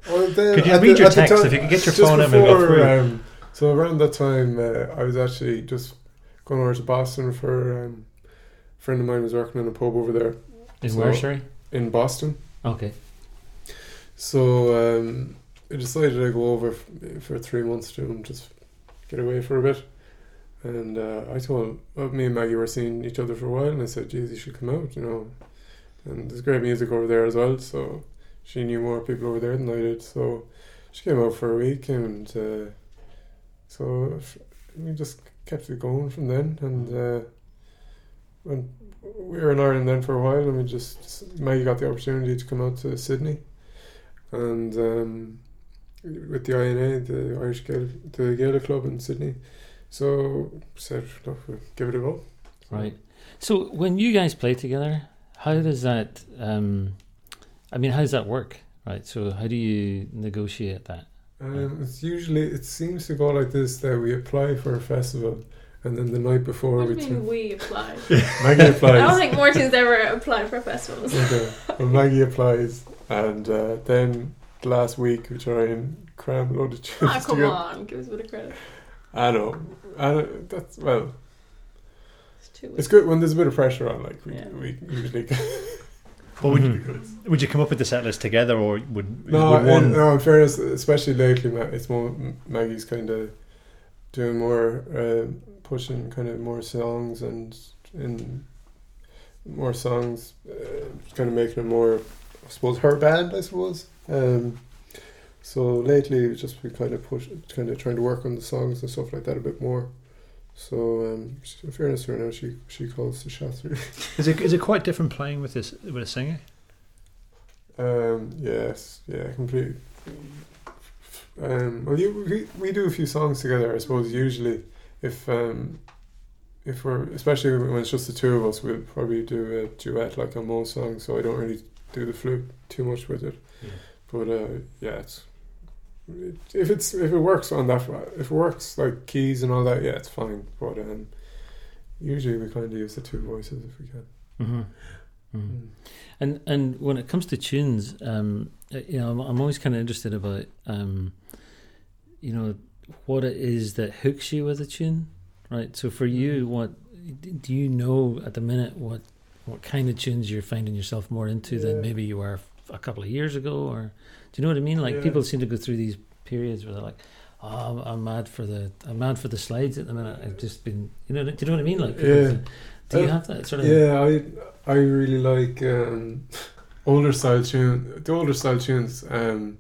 well, then, Could you read the- your text? time- If you could get your phone out and go through. Um, so around that time, uh, I was actually just going over to Boston for um, a friend of mine was working in a pub over there In So- where, sorry? in Boston. Okay. So um, I decided I'd go over f- for three months to just get away for a bit. And uh, I told well, me and Maggie were seeing each other for a while, and I said, "Geez, you should come out," you know. And there's great music over there as well. So she knew more people over there than I did. So she came out for a week, and uh, so we just kept it going from then. And uh, when we were in Ireland then for a while, and we just Maggie got the opportunity to come out to Sydney, and um, with the INA, the Irish Gaelic, the Gaelic Club in Sydney. So said, we'll give it a go. Right. So when you guys play together, how does that? Um, I mean, how does that work? Right. So how do you negotiate that? Um, it's usually it seems to go like this: that we apply for a festival, and then the night before What we mean turn- we apply? *laughs* Maggie applies. I don't think Martin's ever applied for festivals. okay. Well, Maggie applies, and uh, then the last week we try and cram a load of tunes Ah, come together. on, give us a bit of credit. I know, I know that's well. It's too It's good when there's a bit of pressure on. Like we, Yeah. we usually. *laughs* But would, Mhm. would you come up with the set list together, or would, No, would one? in, no. In fairness, especially lately, it's more Maggie's kind of doing more, uh, pushing kind of more songs and in more songs, uh, kind of making it more, I suppose, her band. I suppose. Um, so lately, it's just we kind of push, kind of trying to work on the songs and stuff like that a bit more. So, um, in fairness to her now, she she calls the shots. Really. *laughs* Is it is it quite different playing with this with a singer? Um, yes, yeah, completely. Um, well, you, we, we do a few songs together, I suppose. Usually, if um, if we're especially when it's just the two of us, we'll probably do a duet like on most songs. So I don't really do the flute too much with it. Yeah. But uh, yeah, it's it, if it's if it works on that if it works like keys and all that, yeah, it's fine. But um, usually we kind of use the two voices if we can. Mm-hmm. Mm. And and when it comes to tunes, um, uh, you know, I'm, I'm always kind of interested about, um, you know, what it is that hooks you with a tune, right? So for you, what do you know at the minute? What what kind of tunes you're finding yourself more into than maybe you were a couple of years ago, or do you know what I mean? Like Yeah. people seem to go through these periods where they're like. Oh, I'm, I'm mad for the I'm mad for the slides at the minute. I've just been, you know, do you know what I mean? Like, Yeah. do you Uh, have that sort of? Yeah, I I really like um, older style tunes. the older style tunes, um,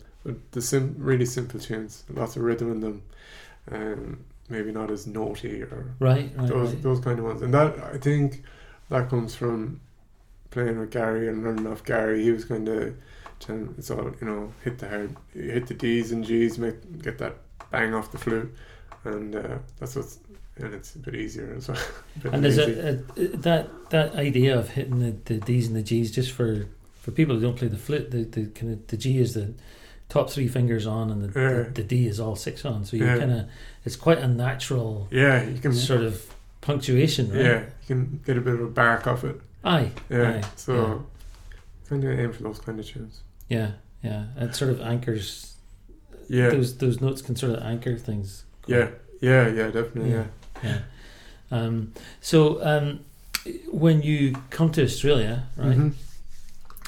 the sim- really simple tunes, lots of rhythm in them, um, maybe not as naughty or Right, right, those right. those kind of ones. And that I think that comes from playing with Gary and learning off Gary. He was kind of telling it's all you know, hit the hard, hit the D's and G's, make get that bang off the flute, and uh, that's what's and it's a bit easier as well. *laughs* And there's a, a, that that idea of hitting the, the D's and the G's just for, for people who don't play the flute, the, the kind of the G is the top three fingers on, and the, Yeah. the, the D is all six on. So you Yeah. kind of it's quite a natural yeah, you can sort of punctuation, right? Yeah, you can get a bit of a bark off it. Aye. Yeah, Aye, so kind of aim for those kind of tunes. Yeah. Yeah. It sort of anchors. Yeah, Those those notes can sort of anchor things. yeah, yeah, yeah, definitely. Yeah, Yeah. Um, so um, when you come to Australia, right? Mhm.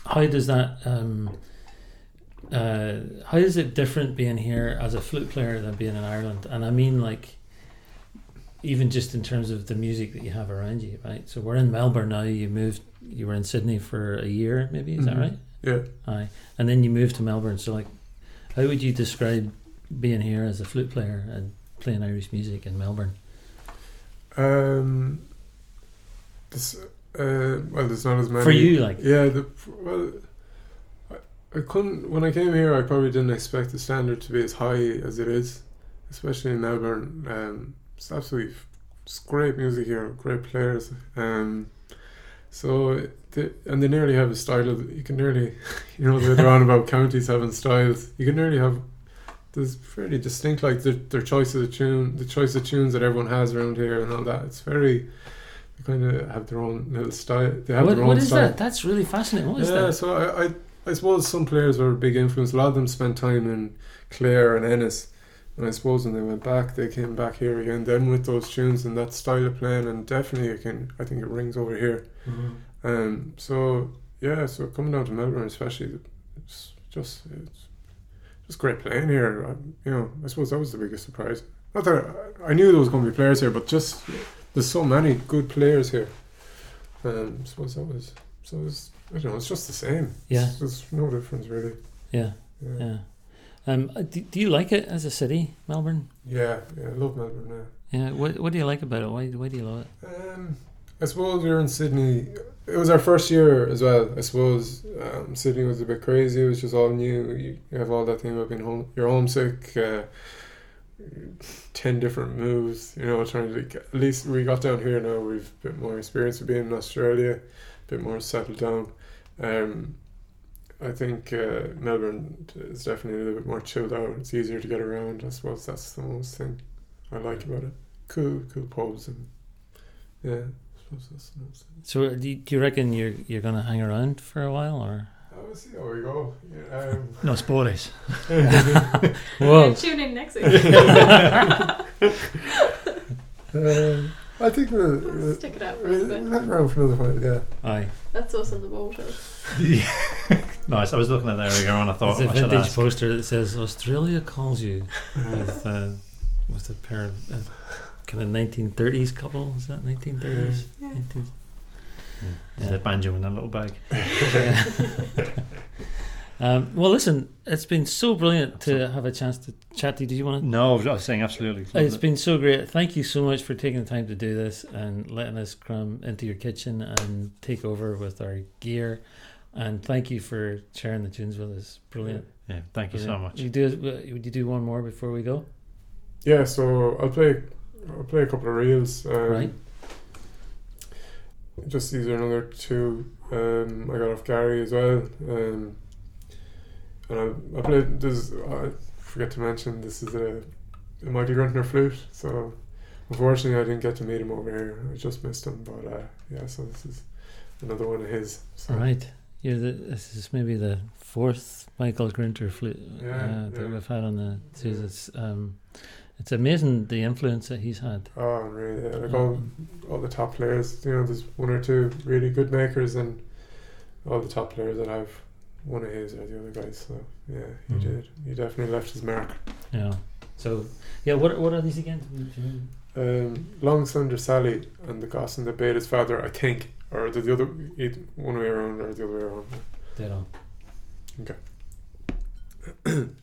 how does that um, uh, how is it different being here as a flute player than being in Ireland? And I mean like even just in terms of the music that you have around you, right? So we're in Melbourne now. You moved. You were in Sydney for a year, maybe. Is that Mhm. right? Yeah. Aye. And then you moved to Melbourne. So like, how would you describe being here as a flute player and playing Irish music in Melbourne? Um, this, uh, well, there's not as many For you, like, Yeah, the well, I, I couldn't when I came here. I probably didn't expect the standard to be as high as it is, especially in Melbourne. Um, it's absolutely it's great music here, great players. Um, so the, and they nearly have a style of you can nearly, *laughs* you know, they're on about counties having styles. You can nearly have there's fairly distinct like their, their choice of the tune, the choice of tunes that everyone has around here and all that. It's very they kind of have their own little style. They have what, their own what is style. that? That's really fascinating. What is yeah, that? so I, I I suppose some players were a big influence. A lot of them spent time in Clare and Ennis, and I suppose when they went back, they came back here again. Then with those tunes and that style of playing, and definitely can I think it rings over here. Mm-hmm. Um, so yeah, so coming down to Melbourne, especially, it's just it's just great playing here. I, you know, I suppose that was the biggest surprise. Not that I, I knew there was going to be players here, but just there's so many good players here. Um, I suppose that was so. It's, I don't know. It's just the same. Yeah. It's- there's no difference really. Yeah, Yeah, yeah. Um, do, do you like it as a city, Melbourne? yeah, yeah, I love Melbourne now. Yeah. What What do you like about it? Why Why do you love it? Um, I suppose we were in Sydney. It was our first year as well. I suppose um, Sydney was a bit crazy. It was just all new. You, have all that thing about being home. You're homesick. Uh, Ten different moves. You know, trying to at least we got down here now. We've a bit more experience of being in Australia, a bit more settled down. Um, I think uh, Melbourne is definitely a little bit more chilled out. It's easier to get around. I suppose that's the most thing I like about it. Cool, cool pubs and yeah. I suppose that's the most thing. So, do you, do you reckon you're you're gonna hang around for a while, or? Oh, we'll see how we go. Yeah, um, *laughs* No spoilers. *laughs* Whoa. Tune in next week. *laughs* um, I think we'll, we'll, Stick it out for a we'll hang around for another while. Yeah. Aye. That's us on the boat. nice. I was looking at that earlier on. I thought There's a I vintage ask. poster that says Australia calls you with uh, with a pair of uh, kind of 1930s couple. Is that 1930s? Yeah. 19 There's a banjo in that little bag. *laughs* *laughs* um, well, listen, it's been so brilliant to have a chance to chat to you. Do you want to? No, I was saying absolutely. It's been so great. Thank you so much for taking the time to do this and letting us come into your kitchen and take over with our gear. And thank you for sharing the tunes with us. Brilliant. yeah, thank you so Brilliant. much. You do? Would you do one more before we go? Yeah. So I'll play. I'll play a couple of reels. Um, Right. Just these are another two. Um, I got off Gary as well. Um, and I, I played this. I forget to mention this is a, a Michael Grinter flute. So unfortunately, I didn't get to meet him over here. I just missed him. But uh, yeah, so this is another one of his. So. All right. You're the, this is maybe the fourth Michael Grinter flute Yeah, uh, that yeah. we've had on the twos. Yeah. Um, it's amazing the influence that he's had. Oh, really? Yeah, like all, all the top players. You know, there's one or two really good makers, and all the top players that I've one of his or the other guys. So yeah, he Mhm. did. He definitely left his mark. Yeah. So yeah, what what are these again? Um, Long Slender Sally and the Goss and the his father, I think, or the, the other one way around or the other way around. Dead on. So. *clears throat*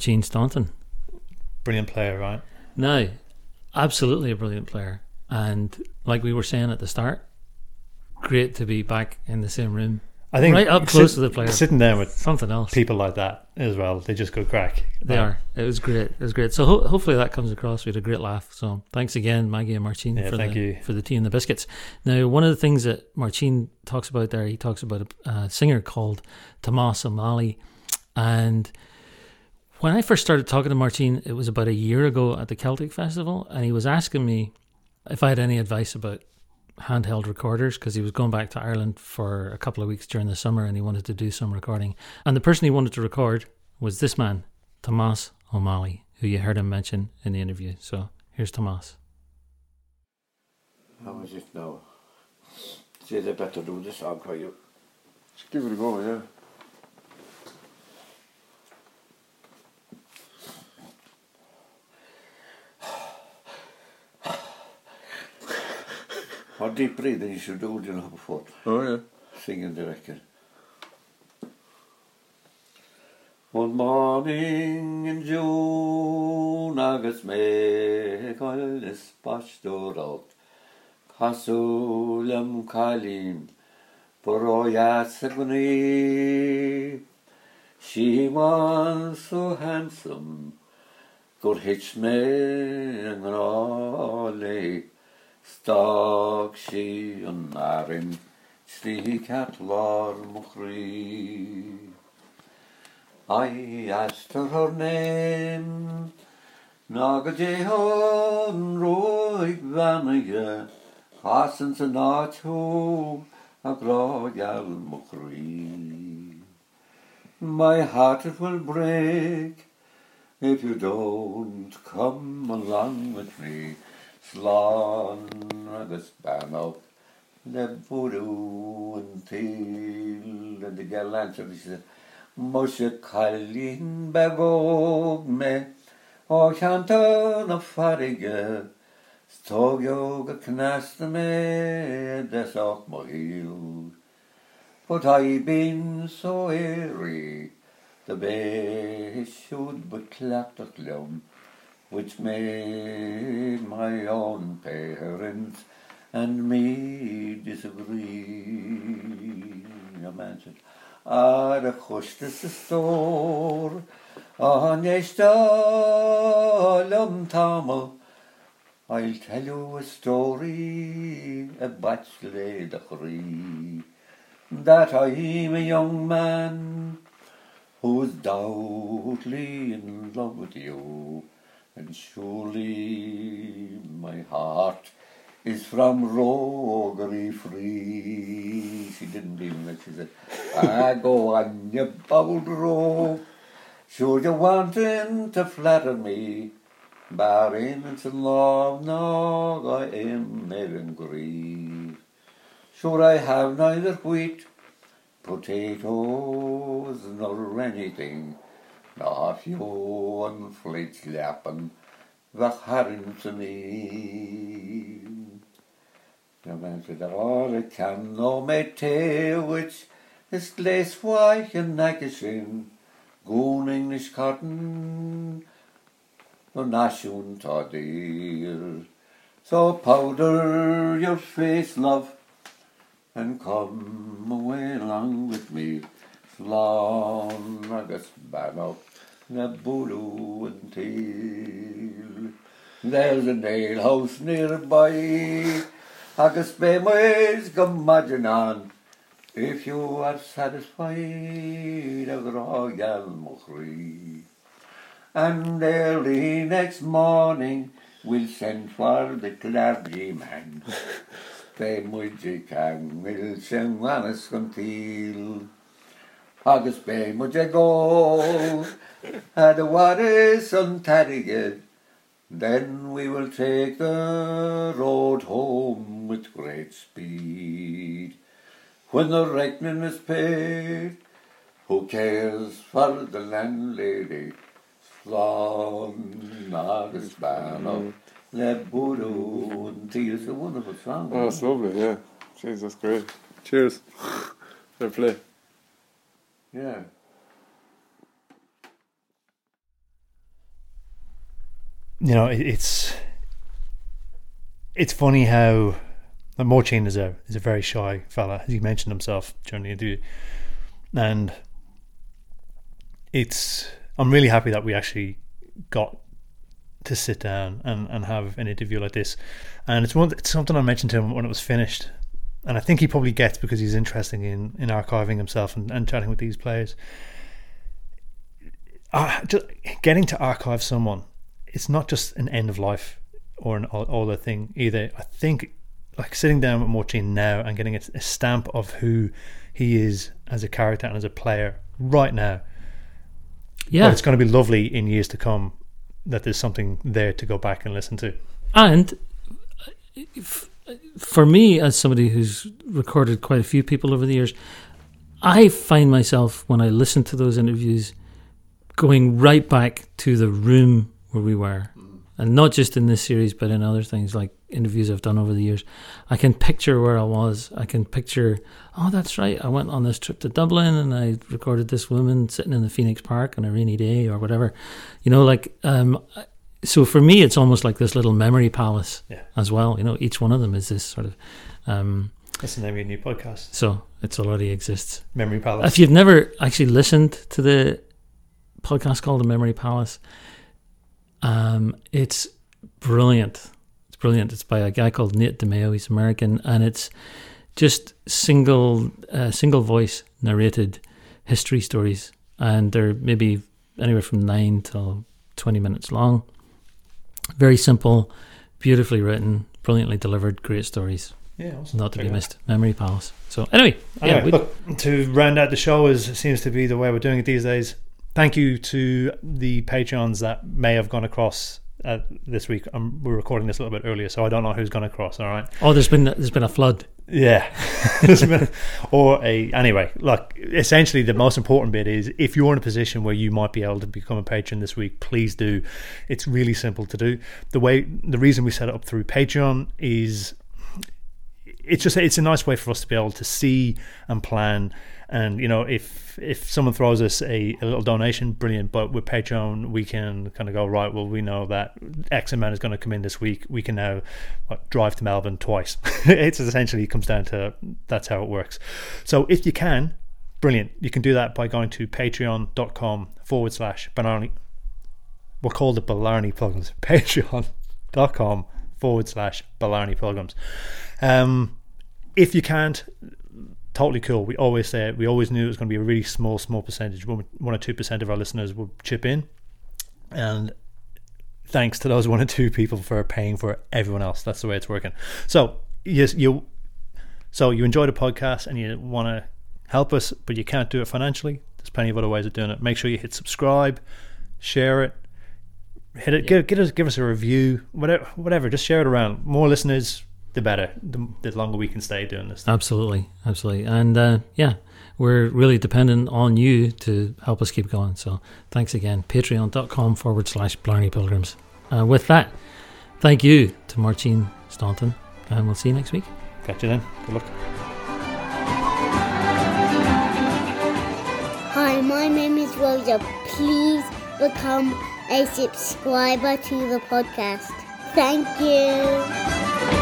Martin Staunton. Brilliant player, right? No, absolutely a brilliant player. And like we were saying at the start, great to be back in the same room. I think Right up close to the player. Sitting there with Something else. people like that as well, they just go crack. They are. It was great. It was great. So ho- hopefully that comes across. We had a great laugh. So thanks again, Maggie and Martin, Yeah, for thank the you. for the tea and the biscuits. Now, one of the things that Martin talks about there, he talks about a, a singer called Tomas O'Malley, and when I first started talking to Martin, it was about a year ago at the Celtic Festival, and he was asking me if I had any advice about handheld recorders because he was going back to Ireland for a couple of weeks during the summer and he wanted to do some recording. And the person he wanted to record was this man, Tomas O'Malley, who you heard him mention in the interview. So here's Tomas. How is it now? See, they better do this song for you. Just give it a go, yeah. What deep breathing you should do, you know, before Oh, yeah. singing the record. One morning in June agus me coil is pastorot Casulam Kalim Boroya Saguni She was so handsome Good hitch me and raleigh Stag sé an nárim slí cat lár mo chrí. Ai astar thar néim ná go dé an roiig bhenaige chasan sa náú ará geall mo chrí. My heart it will break if you don't come along with me. slán agus banál na búú an til an de galanta vi se mo se chalín begóg me ó cheanta na farige tógeo go knasta me deach mo hiú Potá i bin só éri de bé siúd beclaach lem. Which made my own parents and me disagree. Said, Ar a chustas a stór a neistalum tamil. I'll tell you a story, a bachelor the that I'm a young man who's doubtly in love with you, and surely my heart is from roguery free. She didn't even know. She said, I go on your bold rogue. Sure you wanting to flatter me. Barring and love, no, I am in grief. Sure I have neither wheat, potatoes, nor anything. na fioan fleid leapan bheit harin san í. Na ben fi ará cean nó mé téhuiit is lééisháichan neige sin, gúning is catan nó náisiúntá dír. So powder your face, love, and come away along with me. Slán agus ben op bulu and tail. There's a nail house nearby, agus be ways go on. If you are satisfied of royal mochri. And early next morning we'll send for the clergyman. Be muid can will sin wanas contil. Agus be muid go at the waters on Tarrigan. Then we will take the road home with great speed. When the reckoning is paid, who cares for the landlady? Long agus ban up le búrú and tea. It's a wonderful song. Oh, it's lovely, yeah. Jeez, that's great. Cheers. *laughs* Fair play. Yeah. You know, it, it's it's funny how like, is a is a very shy fella, as he mentioned himself during the interview, and it's I'm really happy that we actually got to sit down and, and have an interview like this, and it's one it's something I mentioned to him when it was finished, and I think he probably gets because he's interested in in archiving himself and, and chatting with these players. Uh, just getting to archive someone it's not just an end of life or an older thing either. I think like sitting down with Martin now and getting a, a, stamp of who he is as a character and as a player right now. Yeah, well, it's going to be lovely in years to come that there's something there to go back and listen to. And uh, for me, as somebody who's recorded quite a few people over the years, I find myself when I listen to those interviews going right back to the room where we were. And not just in this series, but in other things like interviews I've done over the years. I can picture where I was. I can picture, oh, that's right. I went on this trip to Dublin and I recorded this woman sitting in the Phoenix Park on a rainy day or whatever. You know, like, um, so for me, it's almost like this little memory palace Yeah. as well. You know, each one of them is this sort of, um, That's the name of your new podcast, so it's already exists. Memory Palace. If you've never actually listened to the podcast called The Memory Palace, um, it's brilliant. It's brilliant. It's by a guy called Nate DiMeo. He's American, and it's just single, uh, single voice narrated history stories, and they're maybe anywhere from nine till twenty minutes long. Very simple, beautifully written, brilliantly delivered, great stories, yeah, awesome. not to Check be out. missed. Memory Palace. So anyway, yeah, look, to round out the show is seems to be the way we're doing it these days. Thank you to the Patreons that may have gone across uh, this week. Um, we're recording this a little bit earlier, so I don't know who's gone across. All right, oh, there's been there's been a flood. yeah, *laughs* been- or a anyway. Look, essentially, the most important bit is if you're in a position where you might be able to become a patron this week, please do. It's really simple to do. The way the reason we set it up through Patreon is it's just it's a nice way for us to be able to see and plan and you know if if someone throws us a, a little donation brilliant. But with patreon we can kind of go right well we know that x amount is going to come in this week. We can now what, drive to melbourne twice. *laughs* It's essentially comes down to that's how it works. So if you can brilliant. You can do that by going to patreon.com forward slash banana we'll call it Blarney Pilgrims. *laughs* Patreon.com forward slash Blarney Pilgrims. Um, if you can't, totally cool. We always say it. We always knew it was going to be a really small, small percentage. One, one or two percent of our listeners would chip in, and thanks to those one or two people for paying for everyone else. That's the way it's working. So yes, you. So you enjoy the podcast and you want to help us, but you can't do it financially. There's plenty of other ways of doing it. Make sure you hit subscribe, share it, hit it. Give, give us give us a review, whatever. Whatever. Just share it around. More listeners, the better. The, the longer we can stay doing this. Absolutely, absolutely, and uh, yeah, we're really dependent on you to help us keep going. So thanks again. Patreon.com forward slash Blarney Pilgrims. Uh, with that, thank you to Martin Staunton, and we'll see you next week. Catch you then. Good luck. Hi, my name is Rosa. Please become a subscriber to the podcast. Thank you.